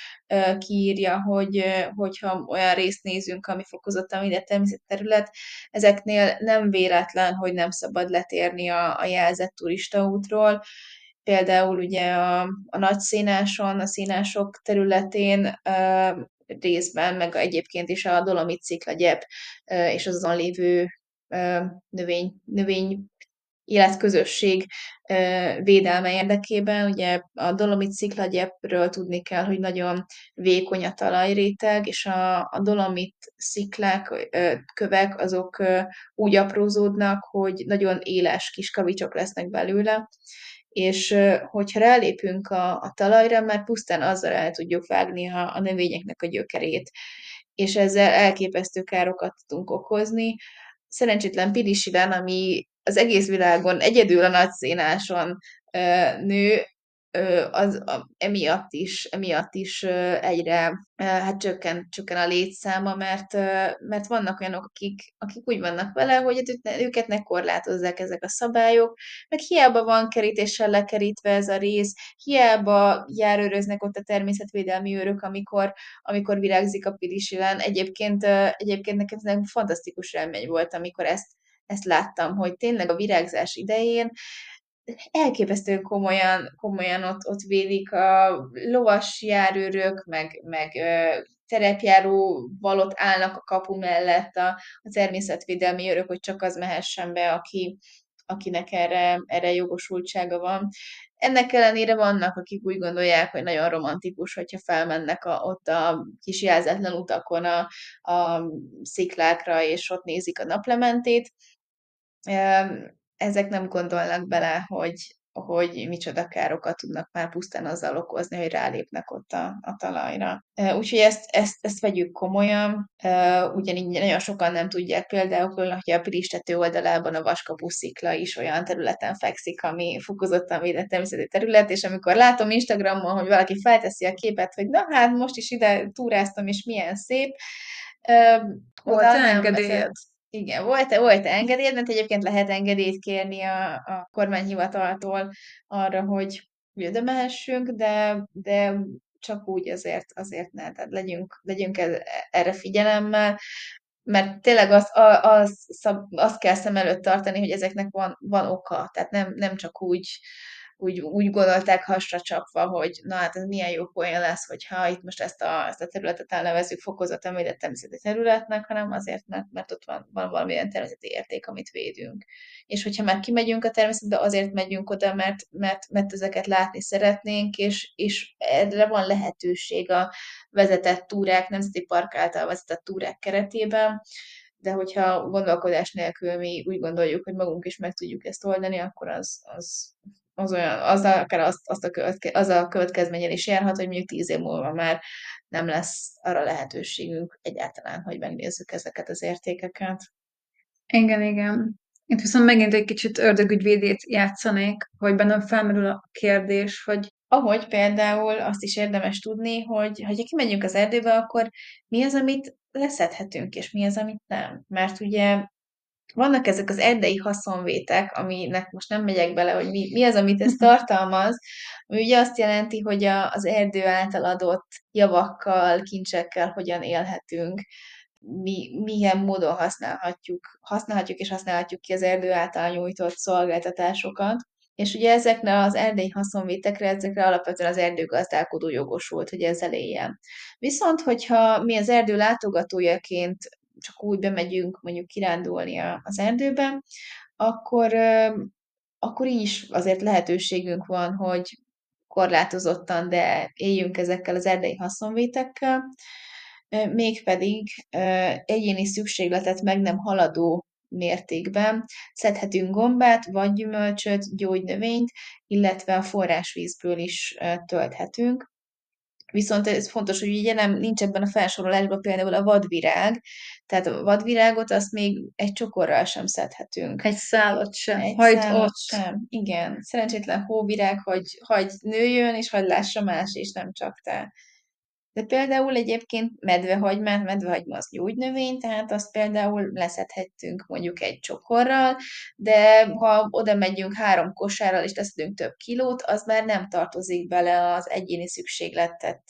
kiírja, hogy hogyha olyan részt nézünk, ami fokozottan ide természet ezeknél nem véletlen, hogy nem szabad letérni a, a jelzett turistaútról, például ugye a, a nagy szénáson, a szénások területén részben, meg egyébként is a Dolomit sziklagyep és azon lévő növény, növény életközösség védelme érdekében. Ugye a dolomit sziklagyepről tudni kell, hogy nagyon vékony a talajréteg, és a, a dolomit sziklák, kövek, azok úgy aprózódnak, hogy nagyon éles kis kavicsok lesznek belőle, és hogyha rálépünk a, a talajra, már pusztán azzal el tudjuk vágni a, a növényeknek a gyökerét, és ezzel elképesztő károkat tudunk okozni, szerencsétlen Pirisilen, ami az egész világon egyedül a nagyszínáson nő, az emiatt is, emiatt is egyre hát csökken, csökken a létszáma, mert, mert vannak olyanok, akik, akik úgy vannak vele, hogy őket ne korlátozzák ezek a szabályok, meg hiába van kerítéssel lekerítve ez a rész, hiába járőröznek ott a természetvédelmi őrök, amikor, amikor virágzik a pirisilen. Egyébként, egyébként nekem ez fantasztikus élmény volt, amikor ezt, ezt láttam, hogy tényleg a virágzás idején elképesztően komolyan, komolyan ott, ott védik a lovas járőrök, meg, meg terepjáró valott állnak a kapu mellett a, a természetvédelmi őrök, hogy csak az mehessen be, aki, akinek erre, erre jogosultsága van. Ennek ellenére vannak, akik úgy gondolják, hogy nagyon romantikus, hogyha felmennek a, ott a kis jelzetlen utakon a, a sziklákra, és ott nézik a naplementét ezek nem gondolnak bele, hogy, hogy micsoda károkat tudnak már pusztán azzal okozni, hogy rálépnek ott a, a talajra. Úgyhogy ezt, ezt, ezt vegyük komolyan, ugyanígy nagyon sokan nem tudják például, hogy a Piristető oldalában a Vaskapu szikla is olyan területen fekszik, ami fokozottan védett természeti terület, és amikor látom Instagramon, hogy valaki felteszi a képet, hogy na hát most is ide túráztam, és milyen szép, Volt engedélyed? Igen, volt, volt engedélyed, mert egyébként lehet engedélyt kérni a, a kormányhivataltól arra, hogy oda mehessünk, de, de csak úgy azért, azért ne, tehát legyünk, legyünk erre figyelemmel, mert tényleg az, az, az kell szem előtt tartani, hogy ezeknek van, van oka, tehát nem, nem csak úgy, úgy, úgy gondolták hasra csapva, hogy na hát ez milyen jó poén lesz, hogyha itt most ezt a, ezt a területet elnevezzük fokozottan védett természeti területnek, hanem azért, mert, mert ott van, van valamilyen természeti érték, amit védünk. És hogyha már kimegyünk a természetbe, azért megyünk oda, mert, mert, mert ezeket látni szeretnénk, és, és erre van lehetőség a vezetett túrák, nemzeti park által vezetett túrák keretében, de hogyha gondolkodás nélkül mi úgy gondoljuk, hogy magunk is meg tudjuk ezt oldani, akkor az, az az olyan, az akár azt, azt a, követke, az a következményen is járhat, hogy mondjuk tíz év múlva már nem lesz arra lehetőségünk egyáltalán, hogy megnézzük ezeket az értékeket. Igen, igen. Itt viszont megint egy kicsit ördögügyvédét játszanék, hogy bennem felmerül a kérdés, hogy ahogy például azt is érdemes tudni, hogy ha kimegyünk az erdőbe, akkor mi az, amit leszedhetünk, és mi az, amit nem. Mert ugye vannak ezek az erdei haszonvétek, aminek most nem megyek bele, hogy mi, mi az, amit ez (laughs) tartalmaz, ami ugye azt jelenti, hogy a, az erdő által adott javakkal, kincsekkel hogyan élhetünk, mi, milyen módon használhatjuk, használhatjuk és használhatjuk ki az erdő által nyújtott szolgáltatásokat. És ugye ezekre az erdei haszonvétekre, ezekre alapvetően az erdőgazdálkodó jogosult, hogy ezzel éljen. Viszont, hogyha mi az erdő látogatójaként csak úgy bemegyünk mondjuk kirándulni az erdőben, akkor, akkor így is azért lehetőségünk van, hogy korlátozottan, de éljünk ezekkel az erdei haszonvétekkel, mégpedig egyéni szükségletet meg nem haladó mértékben szedhetünk gombát, vagy gyümölcsöt, gyógynövényt, illetve a forrásvízből is tölthetünk. Viszont ez fontos, hogy ugye nem, nincs ebben a felsorolásban például a vadvirág, tehát a vadvirágot azt még egy csokorral sem szedhetünk. Egy szálat sem, egy hagyd szálat ott. sem. Igen, szerencsétlen hóvirág, hogy hagy nőjön, és hagy lássa más, és nem csak te. De például egyébként medvehagymát, medvehagyma az gyógynövény, tehát azt például leszedhetünk mondjuk egy csokorral, de ha oda megyünk három kosárral és leszedünk több kilót, az már nem tartozik bele az egyéni szükségletet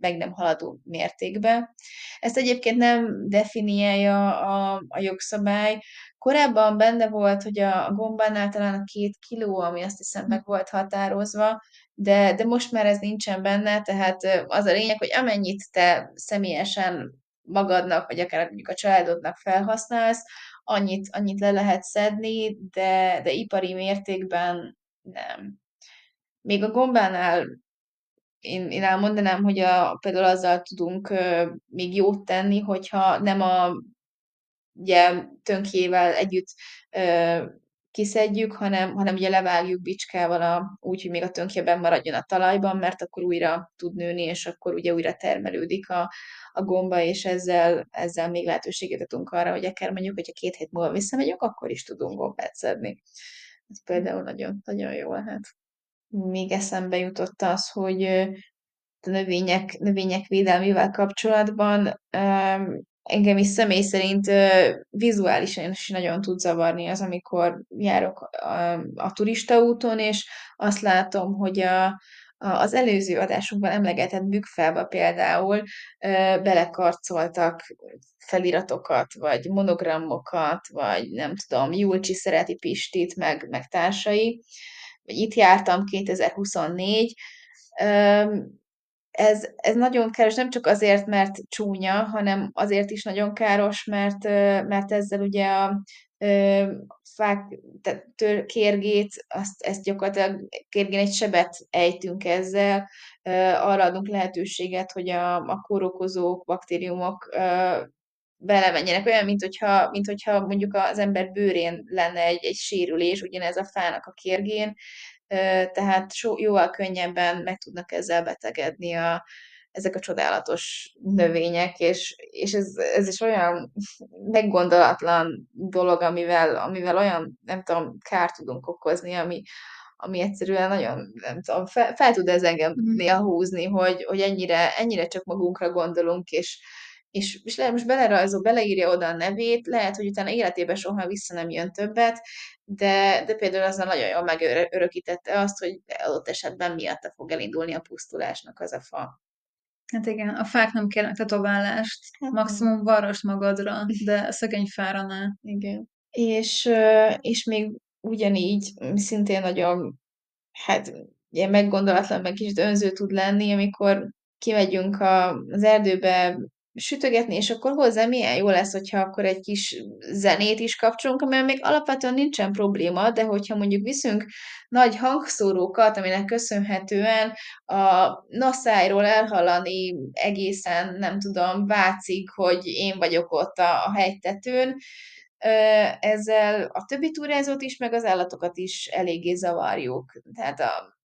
meg nem haladó mértékbe. Ezt egyébként nem definiálja a, a jogszabály. Korábban benne volt, hogy a gombánál talán a két kiló, ami azt hiszem meg volt határozva, de, de most már ez nincsen benne, tehát az a lényeg, hogy amennyit te személyesen magadnak, vagy akár mondjuk a családodnak felhasználsz, annyit, annyit le lehet szedni, de, de ipari mértékben nem. Még a gombánál én, én elmondanám, hogy a, például azzal tudunk uh, még jót tenni, hogyha nem a ugye, tönkjével együtt uh, kiszedjük, hanem, hanem ugye levágjuk bicskával a, úgy, hogy még a tönkjeben maradjon a talajban, mert akkor újra tud nőni, és akkor ugye újra termelődik a, a gomba, és ezzel, ezzel még lehetőséget adunk arra, hogy akár mondjuk, hogyha két hét múlva visszamegyünk, akkor is tudunk gombát szedni. Ez például nagyon, nagyon jó lehet. Még eszembe jutott az, hogy a növények, növények védelmével kapcsolatban engem is személy szerint vizuálisan is nagyon tud zavarni az, amikor járok a, a turistaúton, és azt látom, hogy a, az előző adásunkban emlegetett bükfelbe például belekarcoltak feliratokat, vagy monogramokat, vagy nem tudom, Julcsi szereti Pistit, meg, meg társai. Itt jártam 2024, ez, ez nagyon káros, nem csak azért, mert csúnya, hanem azért is nagyon káros, mert, mert ezzel ugye a fák, tör, kérgét, azt, ezt gyakorlatilag kérgén egy sebet ejtünk ezzel, arra adunk lehetőséget, hogy a, a kórokozók, baktériumok belemenjenek, olyan, mint hogyha, mint hogyha mondjuk az ember bőrén lenne egy, egy sérülés, ugyanez a fának a kérgén, tehát so, jóval könnyebben meg tudnak ezzel betegedni a, ezek a csodálatos növények, és, és ez, ez is olyan meggondolatlan dolog, amivel, amivel olyan, nem tudom, kárt tudunk okozni, ami, ami egyszerűen nagyon, nem tudom, fel, fel tud ez engem mhm. néha húzni, hogy, hogy ennyire, ennyire csak magunkra gondolunk, és, és, és le, most belerajzol, beleírja oda a nevét, lehet, hogy utána életében soha vissza nem jön többet, de, de például azzal nagyon jól megörökítette azt, hogy adott esetben miatta fog elindulni a pusztulásnak az a fa. Hát igen, a fák nem kérnek tetoválást, hát maximum varros magadra, de szegény fára ne. Igen. És, és még ugyanígy szintén nagyon, hát ilyen meggondolatlan, meg kicsit önző tud lenni, amikor kimegyünk az erdőbe sütögetni, és akkor hozzá milyen jó lesz, hogyha akkor egy kis zenét is kapcsolunk, amivel még alapvetően nincsen probléma, de hogyha mondjuk viszünk nagy hangszórókat, aminek köszönhetően a naszájról elhallani egészen, nem tudom, Vácig, hogy én vagyok ott a, a hegytetőn, ezzel a többi túrázót is, meg az állatokat is eléggé zavarjuk. Tehát a,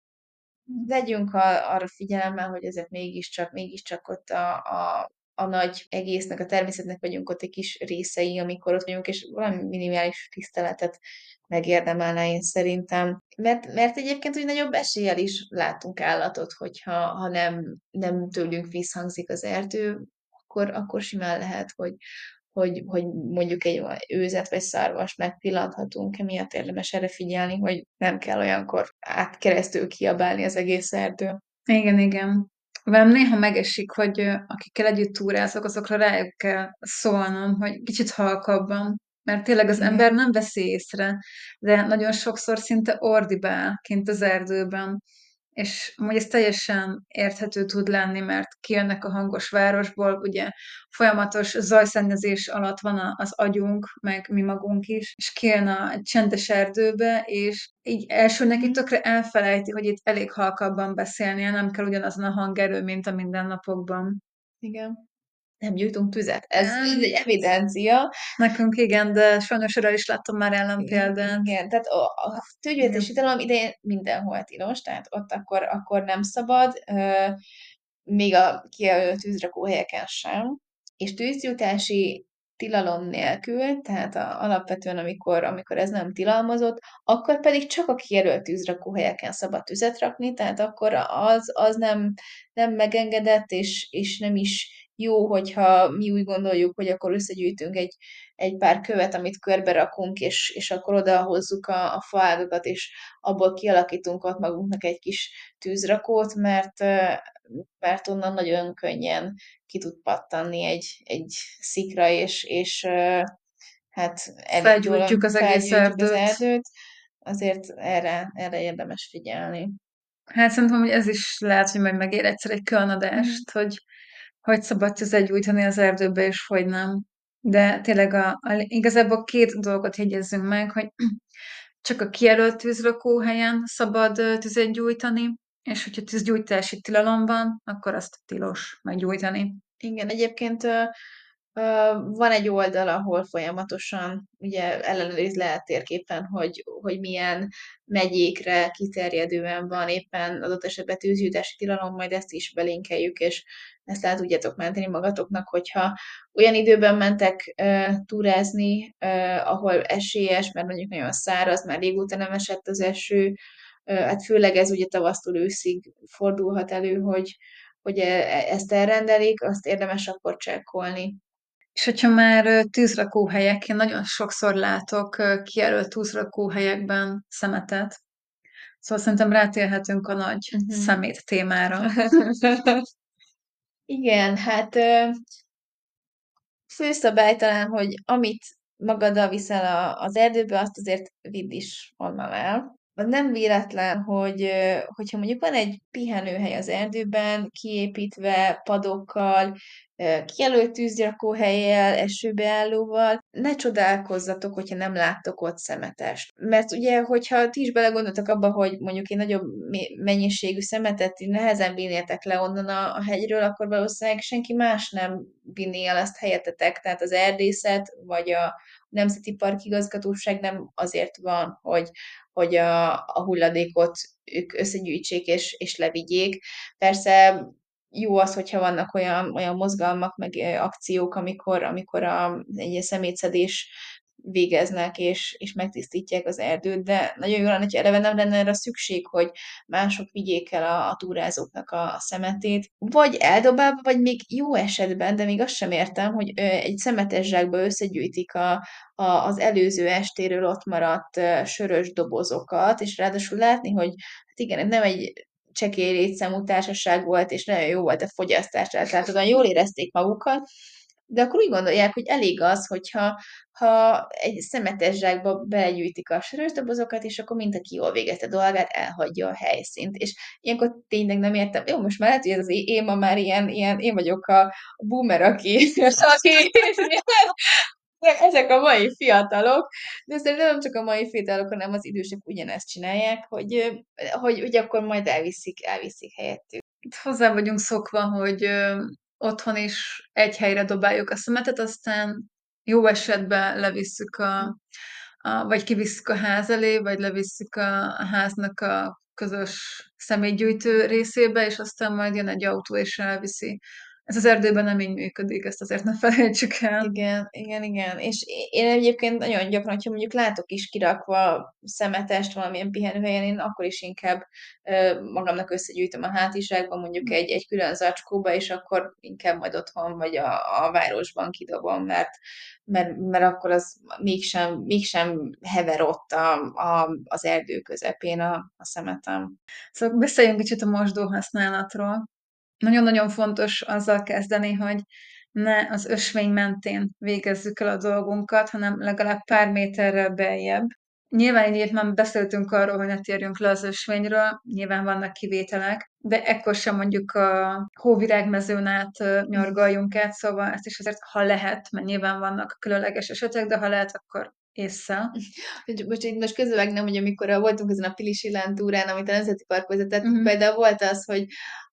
legyünk a, arra figyelemmel, hogy ezek mégiscsak, mégiscsak ott a, a a nagy egésznek, a természetnek vagyunk ott egy kis részei, amikor ott vagyunk, és valami minimális tiszteletet megérdemelne én szerintem. Mert, mert egyébként úgy nagyobb eséllyel is látunk állatot, hogyha ha nem, nem tőlünk visszhangzik az erdő, akkor, akkor simán lehet, hogy, hogy, hogy mondjuk egy őzet vagy szarvas megpillanthatunk, emiatt érdemes erre figyelni, hogy nem kell olyankor átkeresztül kiabálni az egész erdő. Igen, igen. Velem néha megesik, hogy akikkel együtt túrázok, azokra rájuk kell szólnom, hogy kicsit halkabban, mert tényleg az ember nem veszi észre, de nagyon sokszor szinte ordibál kint az erdőben, és amúgy ez teljesen érthető tud lenni, mert kijönnek a hangos városból, ugye folyamatos zajszennyezés alatt van az agyunk, meg mi magunk is, és kijön a csendes erdőbe, és így első neki tökre elfelejti, hogy itt elég halkabban beszélnie, nem kell ugyanazon a hangerő, mint a mindennapokban. Igen nem gyújtunk tüzet. Ez így egy evidencia. Nekünk igen, de sajnos erre is láttam már ellenpéldát. Igen, tehát a, a tűgyűjtési italom idején mindenhol tilos, tehát ott akkor, akkor nem szabad, még a kijelölt tűzrakóhelyeken sem. És tűzgyújtási tilalom nélkül, tehát a, alapvetően amikor, amikor ez nem tilalmazott, akkor pedig csak a kijelölt tűzrakóhelyeken szabad tüzet rakni, tehát akkor az, az nem, nem megengedett, és, és nem is jó, hogyha mi úgy gondoljuk, hogy akkor összegyűjtünk egy, egy pár követ, amit körbe rakunk, és, és akkor oda hozzuk a, a faágakat, és abból kialakítunk ott magunknak egy kis tűzrakót, mert, mert onnan nagyon könnyen ki tud pattanni egy, egy szikra, és, és hát felgyújtjuk az egész erdőt. Az erdőt. Azért erre, erre érdemes figyelni. Hát szerintem, hogy ez is lehet, hogy majd megér egyszer egy különadást, mm. hogy hogy szabad gyújtani az erdőbe, és hogy nem. De tényleg a, a, igazából két dolgot jegyezzünk meg, hogy (clears throat) csak a kijelölt tűzrakóhelyen szabad tüzet gyújtani, és hogyha tűzgyújtási tilalom van, akkor azt tilos meggyújtani. Igen, egyébként van egy oldal, ahol folyamatosan ugye ellenőriz lehet térképen, hogy, hogy milyen megyékre kiterjedően van éppen adott esetben tűzgyújtási tilalom, majd ezt is belinkeljük, és ezt le tudjátok menteni magatoknak, hogyha olyan időben mentek uh, túrázni, uh, ahol esélyes, mert mondjuk nagyon száraz, már régóta nem esett az eső, uh, hát főleg ez ugye tavasztól őszig fordulhat elő, hogy, hogy e, e, ezt elrendelik, azt érdemes akkor csekkolni. És hogyha már tűzrakóhelyek, én nagyon sokszor látok kijelölt tűzrakóhelyekben szemetet, Szóval szerintem rátérhetünk a nagy uh-huh. szemét témára. (laughs) Igen, hát főszabály talán, hogy amit magaddal viszel az erdőbe, azt azért vidd is onnan el nem véletlen, hogy hogyha mondjuk van egy pihenőhely az erdőben, kiépítve padokkal, kijelölt tűzgyakóhelyjel, esőbeállóval, ne csodálkozzatok, hogyha nem láttok ott szemetest. Mert ugye, hogyha ti is belegondoltak abba, hogy mondjuk egy nagyobb mennyiségű szemetet nehezen vinnétek le onnan a, a hegyről, akkor valószínűleg senki más nem vinné el ezt helyetetek, tehát az erdészet, vagy a Nemzeti Park igazgatóság nem azért van, hogy hogy a, a hulladékot ők összegyűjtsék és, és levigyék. Persze jó az, hogyha vannak olyan, olyan mozgalmak, meg akciók, amikor, amikor a, egy szemétszedés végeznek, és, és megtisztítják az erdőt, de nagyon jó lenne, hogy eleve nem lenne erre szükség, hogy mások vigyék el a, a túrázóknak a szemetét, vagy eldobálva, vagy még jó esetben, de még azt sem értem, hogy egy szemetes zsákba összegyűjtik a, a, az előző estéről ott maradt sörös dobozokat, és ráadásul látni, hogy hát igen, nem egy csekély létszámú társaság volt, és nagyon jó volt a fogyasztás, tehát olyan jól érezték magukat, de akkor úgy gondolják, hogy elég az, hogyha ha egy szemetes zsákba begyűjtik a sörös dobozokat, és akkor mint aki jól végezte dolgát, elhagyja a helyszínt. És ilyenkor tényleg nem értem, jó, most már lehet, hogy ez az én ma már ilyen, ilyen én vagyok a boomer, aki, aki ezek a mai fiatalok, de szerintem nem csak a mai fiatalok, hanem az idősek ugyanezt csinálják, hogy, hogy, hogy akkor majd elviszik, elviszik helyettük. Itt hozzá vagyunk szokva, hogy otthon is egy helyre dobáljuk a szemetet, aztán jó esetben levisszük a, a vagy kivisszük a ház elé, vagy levisszük a, a háznak a közös személygyűjtő részébe, és aztán majd jön egy autó, és elviszi ez az erdőben nem így működik, ezt azért ne felejtsük el. Igen, igen, igen. És én egyébként nagyon gyakran, hogyha mondjuk látok is kirakva szemetest valamilyen pihenőhelyen, én akkor is inkább magamnak összegyűjtöm a hátizsákban, mondjuk egy, egy külön zacskóba, és akkor inkább majd otthon vagy a, a városban kidobom, mert, mert, mert akkor az mégsem, mégsem hever ott a, a, az erdő közepén a, a szemetem. Szóval beszéljünk kicsit a mosdó használatról nagyon-nagyon fontos azzal kezdeni, hogy ne az ösvény mentén végezzük el a dolgunkat, hanem legalább pár méterrel beljebb. Nyilván már beszéltünk arról, hogy ne térjünk le az ösvényről, nyilván vannak kivételek, de ekkor sem mondjuk a hóvirágmezőn át nyargaljunk át, szóval ezt is azért, ha lehet, mert nyilván vannak különleges esetek, de ha lehet, akkor észre. (laughs) Most itt most közöveg nem, hogy amikor voltunk ezen a Pilisi lántúrán, amit a Nemzeti Park vezetett, uh-huh. például volt az, hogy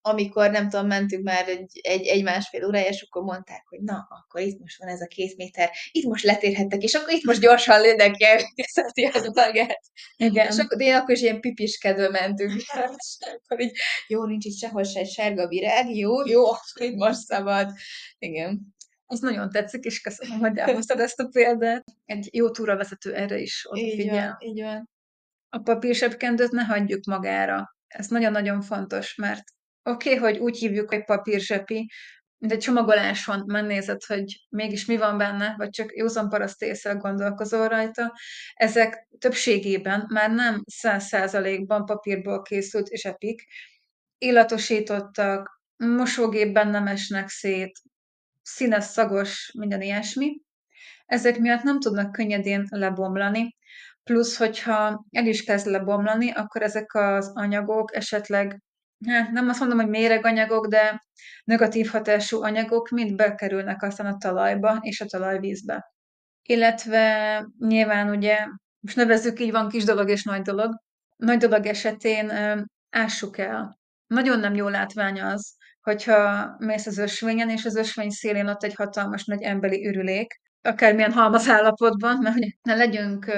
amikor nem tudom, mentünk már egy, egy, egy másfél órája, és akkor mondták, hogy na, akkor itt most van ez a két méter, itt most letérhettek, és akkor itt most gyorsan lőnek el, készíti az adaget. Igen. És akkor én akkor is ilyen pipiskedve mentünk. és akkor így, jó, nincs itt sehol se egy sárga virág, jó, jó, itt most szabad. Igen. Ez nagyon tetszik, és köszönöm, hogy elhoztad ezt a példát. Egy jó túravezető erre is odafigyel. Így van, így van. A papírsebkendőt ne hagyjuk magára. Ez nagyon-nagyon fontos, mert oké, okay, hogy úgy hívjuk, hogy papírzsepi, mint egy csomagoláson megnézed, hogy mégis mi van benne, vagy csak józan paraszt észre gondolkozol rajta, ezek többségében már nem száz százalékban papírból készült zsepik, illatosítottak, mosógépben nem esnek szét, színes, szagos, minden ilyesmi. Ezek miatt nem tudnak könnyedén lebomlani, plusz, hogyha el is kezd lebomlani, akkor ezek az anyagok esetleg hát nem azt mondom, hogy méreganyagok, de negatív hatású anyagok mind bekerülnek aztán a talajba és a talajvízbe. Illetve nyilván ugye, most nevezzük így, van kis dolog és nagy dolog. Nagy dolog esetén ássuk el. Nagyon nem jó látvány az, hogyha mész az ösvényen, és az ösvény szélén ott egy hatalmas nagy emberi ürülék, akármilyen halmaz állapotban, mert hogy ne legyünk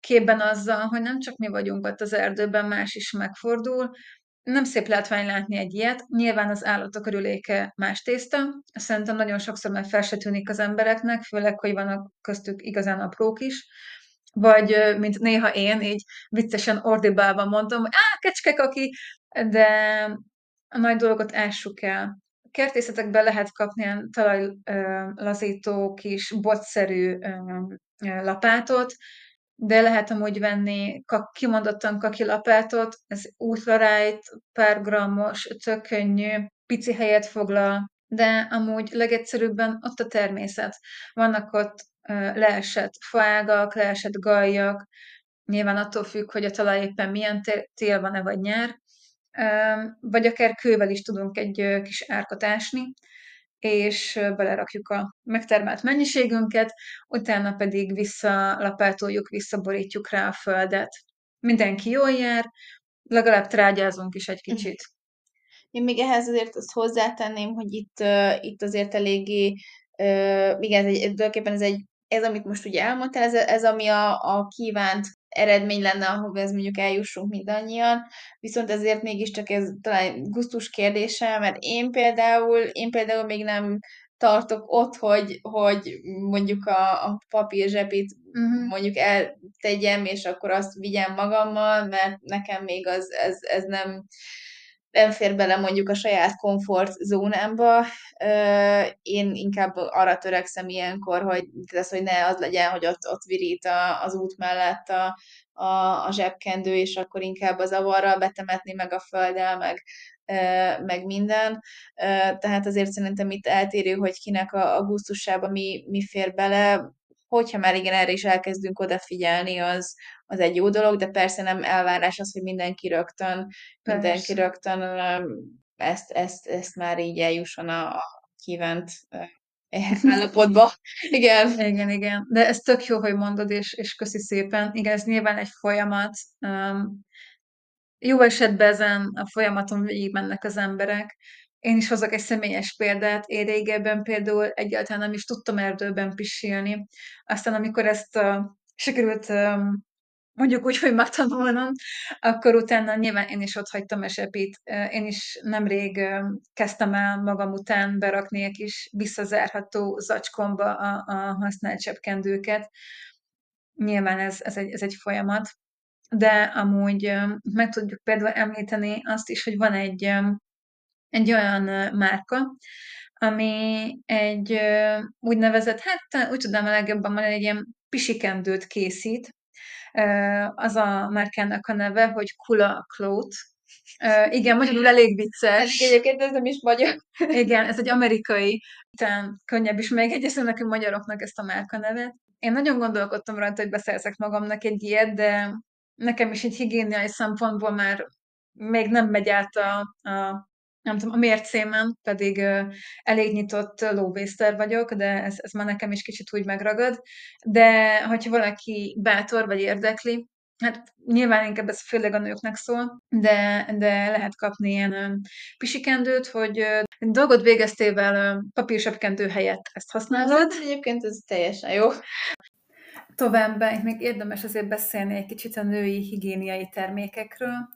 képben azzal, hogy nem csak mi vagyunk ott az erdőben, más is megfordul, nem szép látvány látni egy ilyet. Nyilván az állatok örüléke más tészta. Szerintem nagyon sokszor már fel se tűnik az embereknek, főleg, hogy vannak köztük igazán aprók is. Vagy, mint néha én, így viccesen ordibálva mondom, á, kecskek, aki, de a nagy dolgot ássuk el. A kertészetekben lehet kapni ilyen talajlazító kis botszerű lapátot, de lehet amúgy venni kak, kimondottan kakilapátot, ez ultralight, pár grammos, tök könnyű, pici helyet foglal, de amúgy legegyszerűbben ott a természet. Vannak ott leesett faágak, leesett gajak, nyilván attól függ, hogy a talaj éppen milyen tél van-e vagy nyár, vagy akár kővel is tudunk egy kis árkot ásni, és belerakjuk a megtermelt mennyiségünket, utána pedig visszalapátoljuk, visszaborítjuk rá a földet. Mindenki jól jár, legalább trágyázunk is egy kicsit. Én még ehhez azért azt hozzátenném, hogy itt, uh, itt azért eléggé, uh, igen, ez egy, tulajdonképpen ez egy, ez, amit most ugye elmondtál, ez, ez ami a, a kívánt eredmény lenne, ahova ez mondjuk eljussunk mindannyian, viszont ezért mégiscsak ez talán gusztus kérdése, mert én például, én például még nem tartok ott, hogy, hogy mondjuk a, a papírzsepit uh-huh. mondjuk eltegyem, és akkor azt vigyem magammal, mert nekem még az, ez, ez nem, nem fér bele mondjuk a saját komfort zónámba. Én inkább arra törekszem ilyenkor, hogy ez, hogy ne az legyen, hogy ott, ott virít a, az út mellett a, a, a zsebkendő, és akkor inkább az avarral betemetni, meg a földdel, meg, meg minden. Tehát azért szerintem itt eltérő, hogy kinek a, a gusztusába mi, mi fér bele. Hogyha már igen, erre is elkezdünk odafigyelni, az, az egy jó dolog, de persze nem elvárás az, hogy mindenki rögtön, persze. mindenki rögtön ezt, ezt, ezt már így eljusson a, a kívánt (laughs) állapotba. Igen. Igen, igen. De ez tök jó, hogy mondod, és, és köszi szépen. Igen, ez nyilván egy folyamat. Um, jó esetben ezen a folyamaton végig mennek az emberek. Én is hozok egy személyes példát. Én régebben például egyáltalán nem is tudtam erdőben pisilni. Aztán amikor ezt uh, sikerült um, mondjuk úgy, hogy megtanulnom, akkor utána nyilván én is ott hagytam esepit. Én is nemrég kezdtem el magam után berakni egy kis visszazárható zacskomba a, a használt cseppkendőket. Nyilván ez, ez, egy, ez egy folyamat. De amúgy meg tudjuk például említeni azt is, hogy van egy, egy olyan márka, ami egy úgynevezett, hát úgy tudom a legjobban mondani, egy ilyen pisikendőt készít, az a márkának a neve, hogy Kula Cloth. Igen, magyarul elég vicces. Egyébként ez nem is magyar. Igen, ez egy amerikai, talán könnyebb is megegyezni nekünk magyaroknak ezt a márka nevet. én nagyon gondolkodtam rajta, hogy beszerzek magamnak egy ilyet, de nekem is egy higiéniai szempontból már még nem megy át a, a nem tudom, a mércémen, pedig elég nyitott lóvészter vagyok, de ez, ez már nekem is kicsit úgy megragad. De hogyha valaki bátor vagy érdekli, hát nyilván inkább ez főleg a nőknek szól, de, de lehet kapni ilyen pisikendőt, hogy dolgot végeztével papírsepkendő helyett ezt használod. Egyébként ez teljesen jó. Továbbá itt még érdemes azért beszélni egy kicsit a női higiéniai termékekről,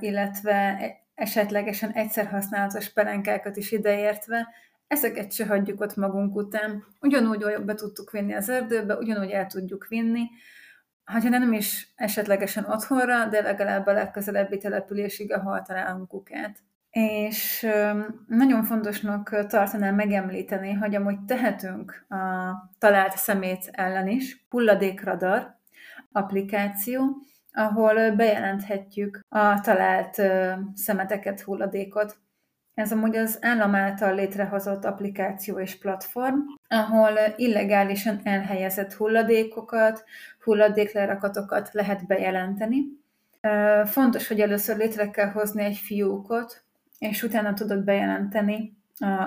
illetve esetlegesen egyszer használatos pelenkákat is ideértve, ezeket se hagyjuk ott magunk után. Ugyanúgy be tudtuk vinni az erdőbe, ugyanúgy el tudjuk vinni, ha nem is esetlegesen otthonra, de legalább a legközelebbi településig, ahol találunk kukát. És nagyon fontosnak tartanám megemlíteni, hogy amúgy tehetünk a talált szemét ellen is, hulladékradar applikáció, ahol bejelenthetjük a talált szemeteket, hulladékot. Ez amúgy az állam által létrehozott applikáció és platform, ahol illegálisan elhelyezett hulladékokat, hulladéklerakatokat lehet bejelenteni. Fontos, hogy először létre kell hozni egy fiókot, és utána tudod bejelenteni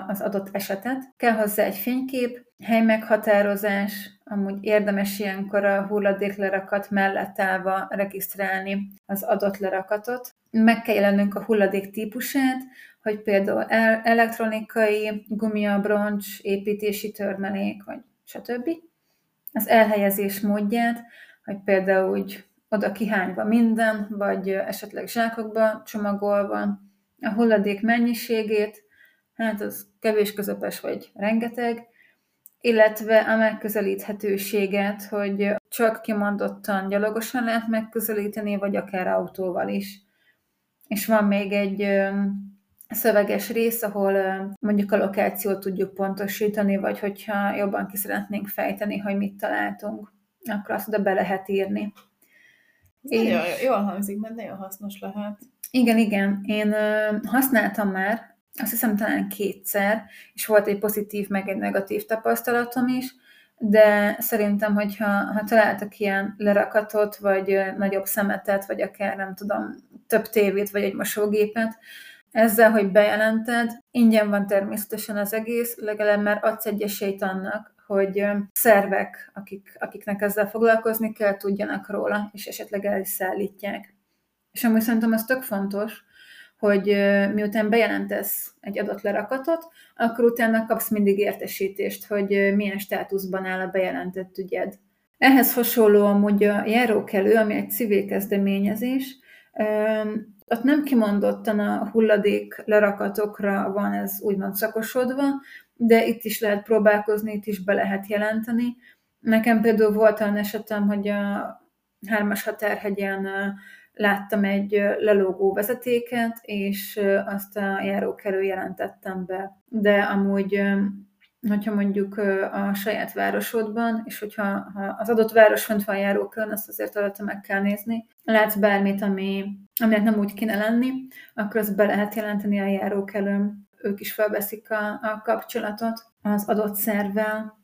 az adott esetet. Kell hozzá egy fénykép, helymeghatározás, amúgy érdemes ilyenkor a hulladéklerakat mellett állva regisztrálni az adott lerakatot. Meg kell jelennünk a hulladék típusát, hogy például elektronikai, gumiabroncs, építési törmelék, vagy stb. Az elhelyezés módját, hogy például úgy oda kihányva minden, vagy esetleg zsákokba csomagolva, a hulladék mennyiségét, hát az kevés közepes vagy rengeteg, illetve a megközelíthetőséget, hogy csak kimondottan gyalogosan lehet megközelíteni, vagy akár autóval is. És van még egy szöveges rész, ahol mondjuk a lokációt tudjuk pontosítani, vagy hogyha jobban ki szeretnénk fejteni, hogy mit találtunk, akkor azt oda be lehet írni. Nagyon és... jól hangzik, mert nagyon hasznos lehet. Igen, igen. Én használtam már azt hiszem talán kétszer, és volt egy pozitív, meg egy negatív tapasztalatom is, de szerintem, hogyha ha találtak ilyen lerakatot, vagy nagyobb szemetet, vagy akár nem tudom, több tévét, vagy egy mosógépet, ezzel, hogy bejelented, ingyen van természetesen az egész, legalább már adsz egy esélyt annak, hogy szervek, akik, akiknek ezzel foglalkozni kell, tudjanak róla, és esetleg el is szállítják. És amúgy szerintem ez tök fontos, hogy miután bejelentesz egy adott lerakatot, akkor utána kapsz mindig értesítést, hogy milyen státuszban áll a bejelentett ügyed. Ehhez hasonló amúgy a járókelő, ami egy civil kezdeményezés, ott nem kimondottan a hulladék lerakatokra van ez úgymond szakosodva, de itt is lehet próbálkozni, itt is be lehet jelenteni. Nekem például volt olyan esetem, hogy a Hármas Határhegyen láttam egy lelógó vezetéket, és azt a járókelő jelentettem be. De amúgy, hogyha mondjuk a saját városodban, és hogyha ha az adott város fönt van járókörön, azt azért alatt meg kell nézni. Látsz bármit, ami, aminek nem úgy kéne lenni, akkor azt be lehet jelenteni a járókelőn. Ők is felveszik a, a kapcsolatot az adott szervvel,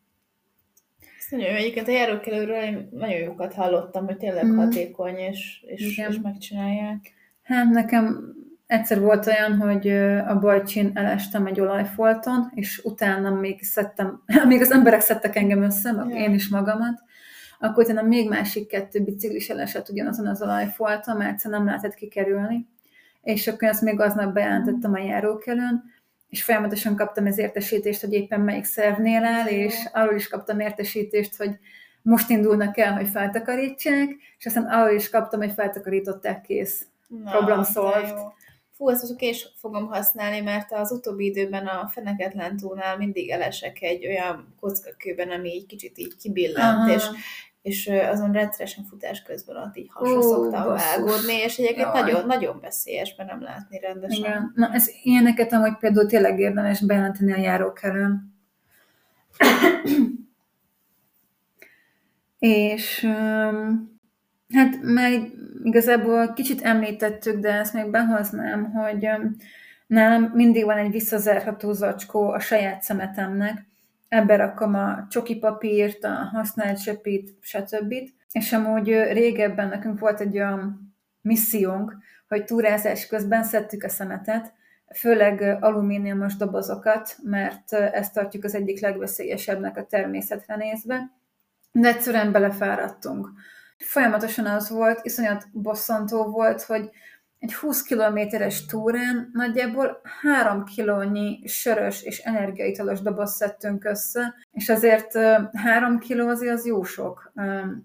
ez nagyon jó. Egyébként a járókelőről én nagyon jókat hallottam, hogy tényleg mm. hatékony, és, és, és megcsinálják. Hát nekem egyszer volt olyan, hogy a bajcsin elestem egy olajfolton, és utána még szedtem, (laughs) még az emberek szedtek engem össze, meg ja. én is magamat, akkor utána még másik kettő biciklis elesett ugyanazon az olajfolton, mert egyszer nem lehetett kikerülni. És akkor ezt még aznap bejelentettem a járókelőn, és folyamatosan kaptam az értesítést, hogy éppen melyik szervnél áll, és arról is kaptam értesítést, hogy most indulnak el, hogy feltakarítsák, és aztán arról is kaptam, hogy feltakarították kész. Na, Problem solved. Fú, ezt most is fogom használni, mert az utóbbi időben a Feneketlen tónál mindig elesek egy olyan kockakőben, ami így kicsit így kibillent, Aha. és és azon rendszeresen futás közben ott így hasra szoktam vágódni, és egyébként nagyon, nagyon veszélyes, mert nem látni rendesen. Igen. Na, ez ilyeneket amúgy például tényleg érdemes bejelenteni a járókelőn. (clears throat) és hát már igazából kicsit említettük, de ezt még behoznám, hogy nálam mindig van egy visszazárható zacskó a saját szemetemnek, ebbe rakom a csoki papírt, a használt söpít, stb. És amúgy régebben nekünk volt egy olyan missziónk, hogy túrázás közben szedtük a szemetet, főleg alumíniumos dobozokat, mert ezt tartjuk az egyik legveszélyesebbnek a természetre nézve, de egyszerűen belefáradtunk. Folyamatosan az volt, iszonyat bosszantó volt, hogy egy 20 kilométeres túrán nagyjából 3 kilónyi sörös és energiaitalos doboz szedtünk össze, és azért 3 kiló az, az jó sok.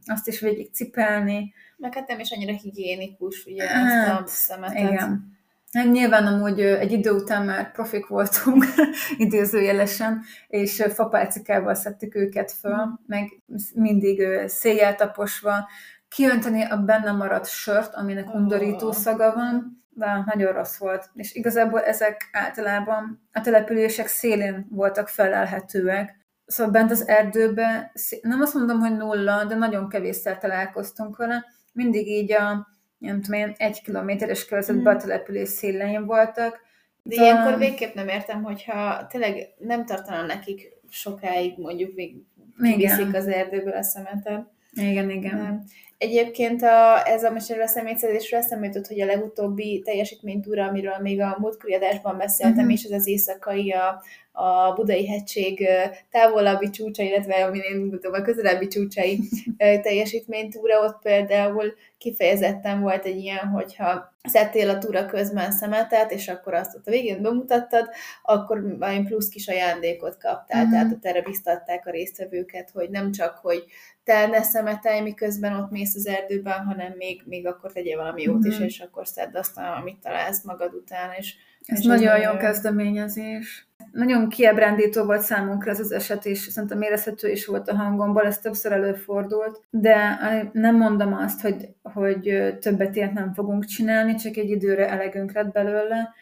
Azt is végig cipelni. Meg hát nem is annyira higiénikus, ugye, hát, ezt a szemetet. Igen. Hát nyilván amúgy egy idő után már profik voltunk, (laughs) idézőjelesen, és fapálcikával szedtük őket föl, mm. meg mindig széjjel taposva, kiönteni a benne maradt sört, aminek undorító szaga van, de nagyon rossz volt. És igazából ezek általában a települések szélén voltak felelhetőek. Szóval bent az erdőbe, nem azt mondom, hogy nulla, de nagyon kevésszer találkoztunk vele. Mindig így a, nem tudom én, egy kilométeres körzetben mm. a település szélein voltak. De de ilyenkor végképp nem értem, hogyha tényleg nem tartana nekik sokáig, mondjuk még viszik az erdőből a szemetet. Igen, igen. Nem. Egyébként a, ez a mesélő személyszedésről eszembe jutott, hogy a legutóbbi teljesítménytúra, amiről még a múltkori adásban beszéltem, uh-huh. és ez az éjszakai a, a Budai hegység távolabbi csúcsa, illetve amin én mutatom a közelebbi csúcsai (laughs) teljesítménytúra, ott például kifejezetten volt egy ilyen, hogyha szedtél a túra közben szemetet, és akkor azt ott a végén bemutattad, akkor valami plusz kis ajándékot kaptál, mm-hmm. tehát ott erre biztatták a résztvevőket, hogy nem csak, hogy te ne szemetelj, miközben ott mész az erdőben, hanem még, még akkor tegyél valami jót mm-hmm. is, és akkor szedd azt, amit találsz magad után, és ez és nagyon jó kezdeményezés. Nagyon kiebrándító volt számunkra ez az eset, és szerintem érezhető is volt a hangomból, ez többször előfordult, de nem mondom azt, hogy, hogy többet ilyet nem fogunk csinálni, csak egy időre elegünk lett belőle,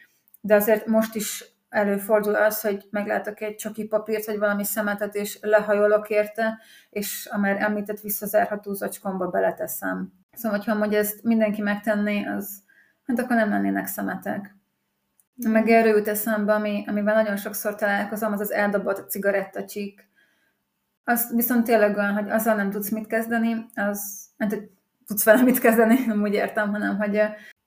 de azért most is előfordul az, hogy meglátok egy csoki papírt, vagy valami szemetet, és lehajolok érte, és a már említett visszazárható zacskomba beleteszem. Szóval, hogyha hogy ezt mindenki megtenné, az, hát akkor nem lennének szemetek. Meg erről jut eszembe, ami, amivel nagyon sokszor találkozom, az az eldobott cigarettacsik. Az viszont tényleg olyan, hogy azzal nem tudsz mit kezdeni, az, hát, hogy tudsz vele mit kezdeni, nem úgy értem, hanem hogy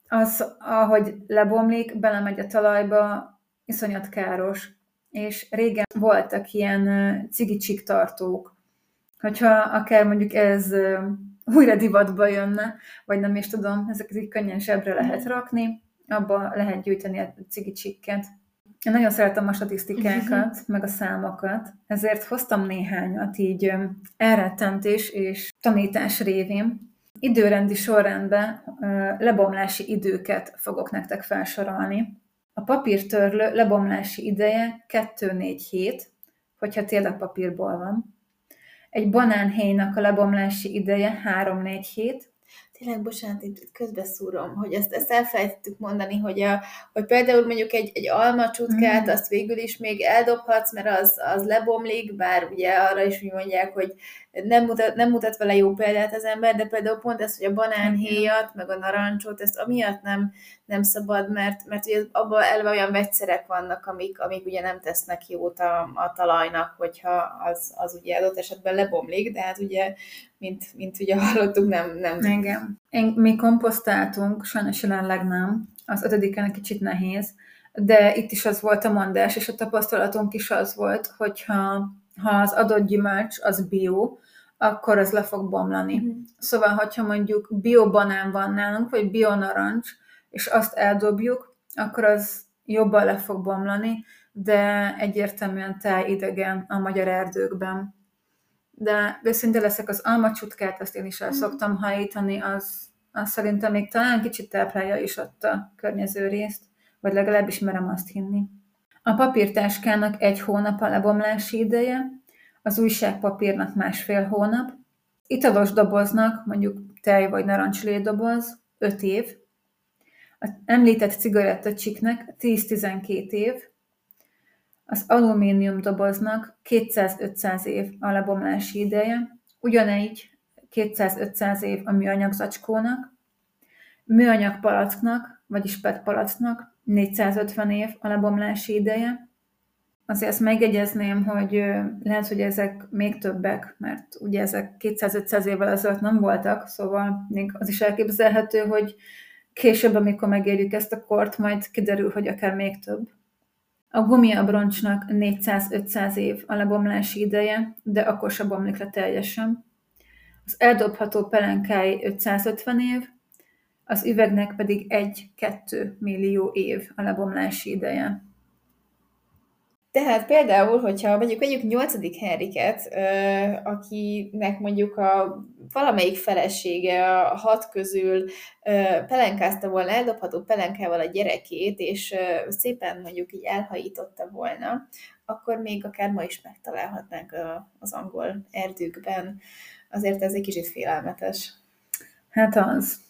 az, ahogy lebomlik, belemegy a talajba, iszonyat káros. És régen voltak ilyen cigicsik tartók, hogyha akár mondjuk ez újra divatba jönne, vagy nem is tudom, ezeket így könnyen zsebre lehet rakni, abba lehet gyűjteni a cigicsikket. Én nagyon szeretem a statisztikákat, meg a számokat, ezért hoztam néhányat így elrettentés és tanítás révén. Időrendi sorrendben lebomlási időket fogok nektek felsorolni. A papírtörlő lebomlási ideje 2-4 hét, hogyha tényleg papírból van. Egy banánhéjnak a lebomlási ideje 3-4 hét, tényleg, bocsánat, itt közbeszúrom, hogy ezt, ezt elfelejtettük mondani, hogy, a, hogy például mondjuk egy, egy almacsutkát, mm. azt végül is még eldobhatsz, mert az, az lebomlik, bár ugye arra is úgy mondják, hogy nem mutat, nem mutat vele jó példát az ember, de például pont ez, hogy a banánhéjat, meg a narancsot, ezt amiatt nem, nem szabad, mert, mert ugye abban elve olyan vegyszerek vannak, amik, amik ugye nem tesznek jót a, a talajnak, hogyha az, az ugye adott esetben lebomlik, de hát ugye, mint, mint ugye hallottuk, nem... nem... Igen. Én, mi komposztáltunk, sajnos jelenleg nem, az ötödiken kicsit nehéz, de itt is az volt a mondás, és a tapasztalatunk is az volt, hogyha ha az adott gyümölcs az bio, akkor az le fog bomlani. Mm. Szóval, hogyha mondjuk bio banán van nálunk, vagy bio narancs, és azt eldobjuk, akkor az jobban le fog bomlani, de egyértelműen idegen a magyar erdőkben. De őszinte leszek, az almacsutkát, azt én is el mhm. szoktam hajítani, az, az szerintem még talán kicsit táplálja is ott a környező részt, vagy legalábbis merem azt hinni. A papírtáskának egy hónap a lebomlási ideje, az újságpapírnak másfél hónap, italos doboznak, mondjuk tej vagy narancslédoboz, 5 év, az említett cigarettacsiknek 10-12 év, az alumínium doboznak 200-500 év a lebomlási ideje, ugyanígy 200-500 év a műanyag zacskónak, műanyag palacknak, vagyis PET palacknak 450 év a lebomlási ideje, azért ezt megjegyezném, hogy lehet, hogy ezek még többek, mert ugye ezek 200-500 évvel ezelőtt nem voltak, szóval még az is elképzelhető, hogy később, amikor megérjük ezt a kort, majd kiderül, hogy akár még több. A gumiabroncsnak 400-500 év a lebomlási ideje, de akkor sem bomlik le teljesen. Az eldobható pelenkái 550 év, az üvegnek pedig 1-2 millió év a lebomlási ideje. Tehát például, hogyha mondjuk vegyük 8. Henriket, akinek mondjuk a valamelyik felesége a hat közül pelenkázta volna, eldobható pelenkával a gyerekét, és szépen mondjuk így elhajította volna, akkor még akár ma is megtalálhatnánk az angol erdőkben. Azért ez egy kicsit félelmetes. Hát az.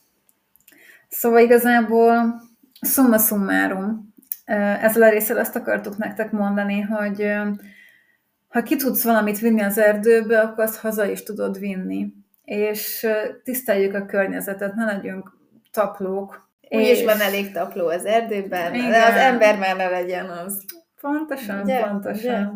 Szóval igazából summa summarum, ezzel a részsel azt akartuk nektek mondani, hogy ha ki tudsz valamit vinni az erdőbe, akkor azt haza is tudod vinni. És tiszteljük a környezetet, ne legyünk taplók. Úgy és... van elég tapló az erdőben, Igen. de az ember már ne legyen az. Pontosan, ugye? pontosan. Ugye?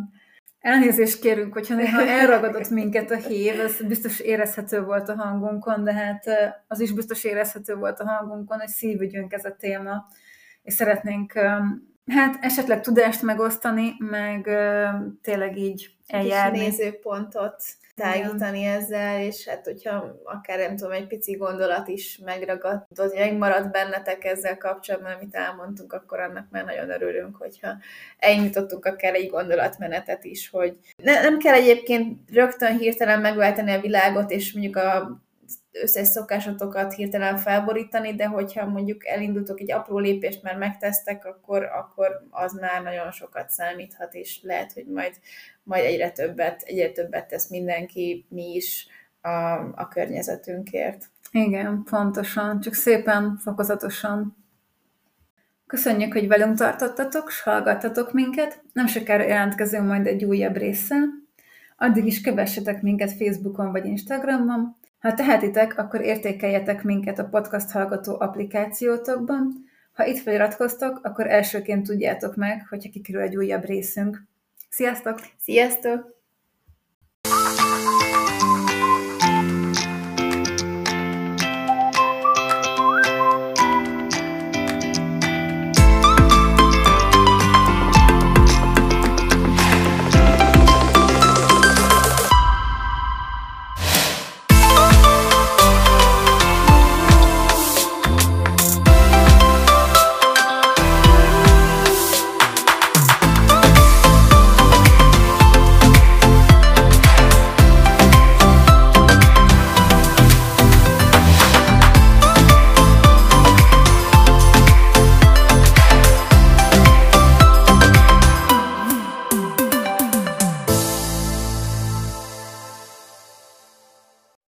Elnézést kérünk, hogyha néha (laughs) elragadott minket a hív, ez biztos érezhető volt a hangunkon, de hát az is biztos érezhető volt a hangunkon, hogy szívügyünk ez a téma és szeretnénk hát esetleg tudást megosztani, meg tényleg így eljárni. Kis nézőpontot tágítani Igen. ezzel, és hát hogyha akár nem tudom, egy pici gondolat is megragadt, vagy megmaradt bennetek ezzel kapcsolatban, amit elmondtunk, akkor annak már nagyon örülünk, hogyha elnyitottunk akár egy gondolatmenetet is, hogy ne, nem kell egyébként rögtön hirtelen megváltani a világot, és mondjuk a összes szokásotokat hirtelen felborítani, de hogyha mondjuk elindultok egy apró lépést, mert megtesztek, akkor, akkor az már nagyon sokat számíthat, és lehet, hogy majd, majd egyre többet, egyre többet tesz mindenki, mi is a, a környezetünkért. Igen, pontosan, csak szépen, fokozatosan. Köszönjük, hogy velünk tartottatok, s hallgattatok minket. Nem sokára jelentkezünk majd egy újabb résszel. Addig is kövessetek minket Facebookon vagy Instagramon, ha tehetitek, akkor értékeljetek minket a podcast hallgató applikációtokban. Ha itt feliratkoztok, akkor elsőként tudjátok meg, hogyha kikerül egy újabb részünk. Sziasztok! Sziasztok!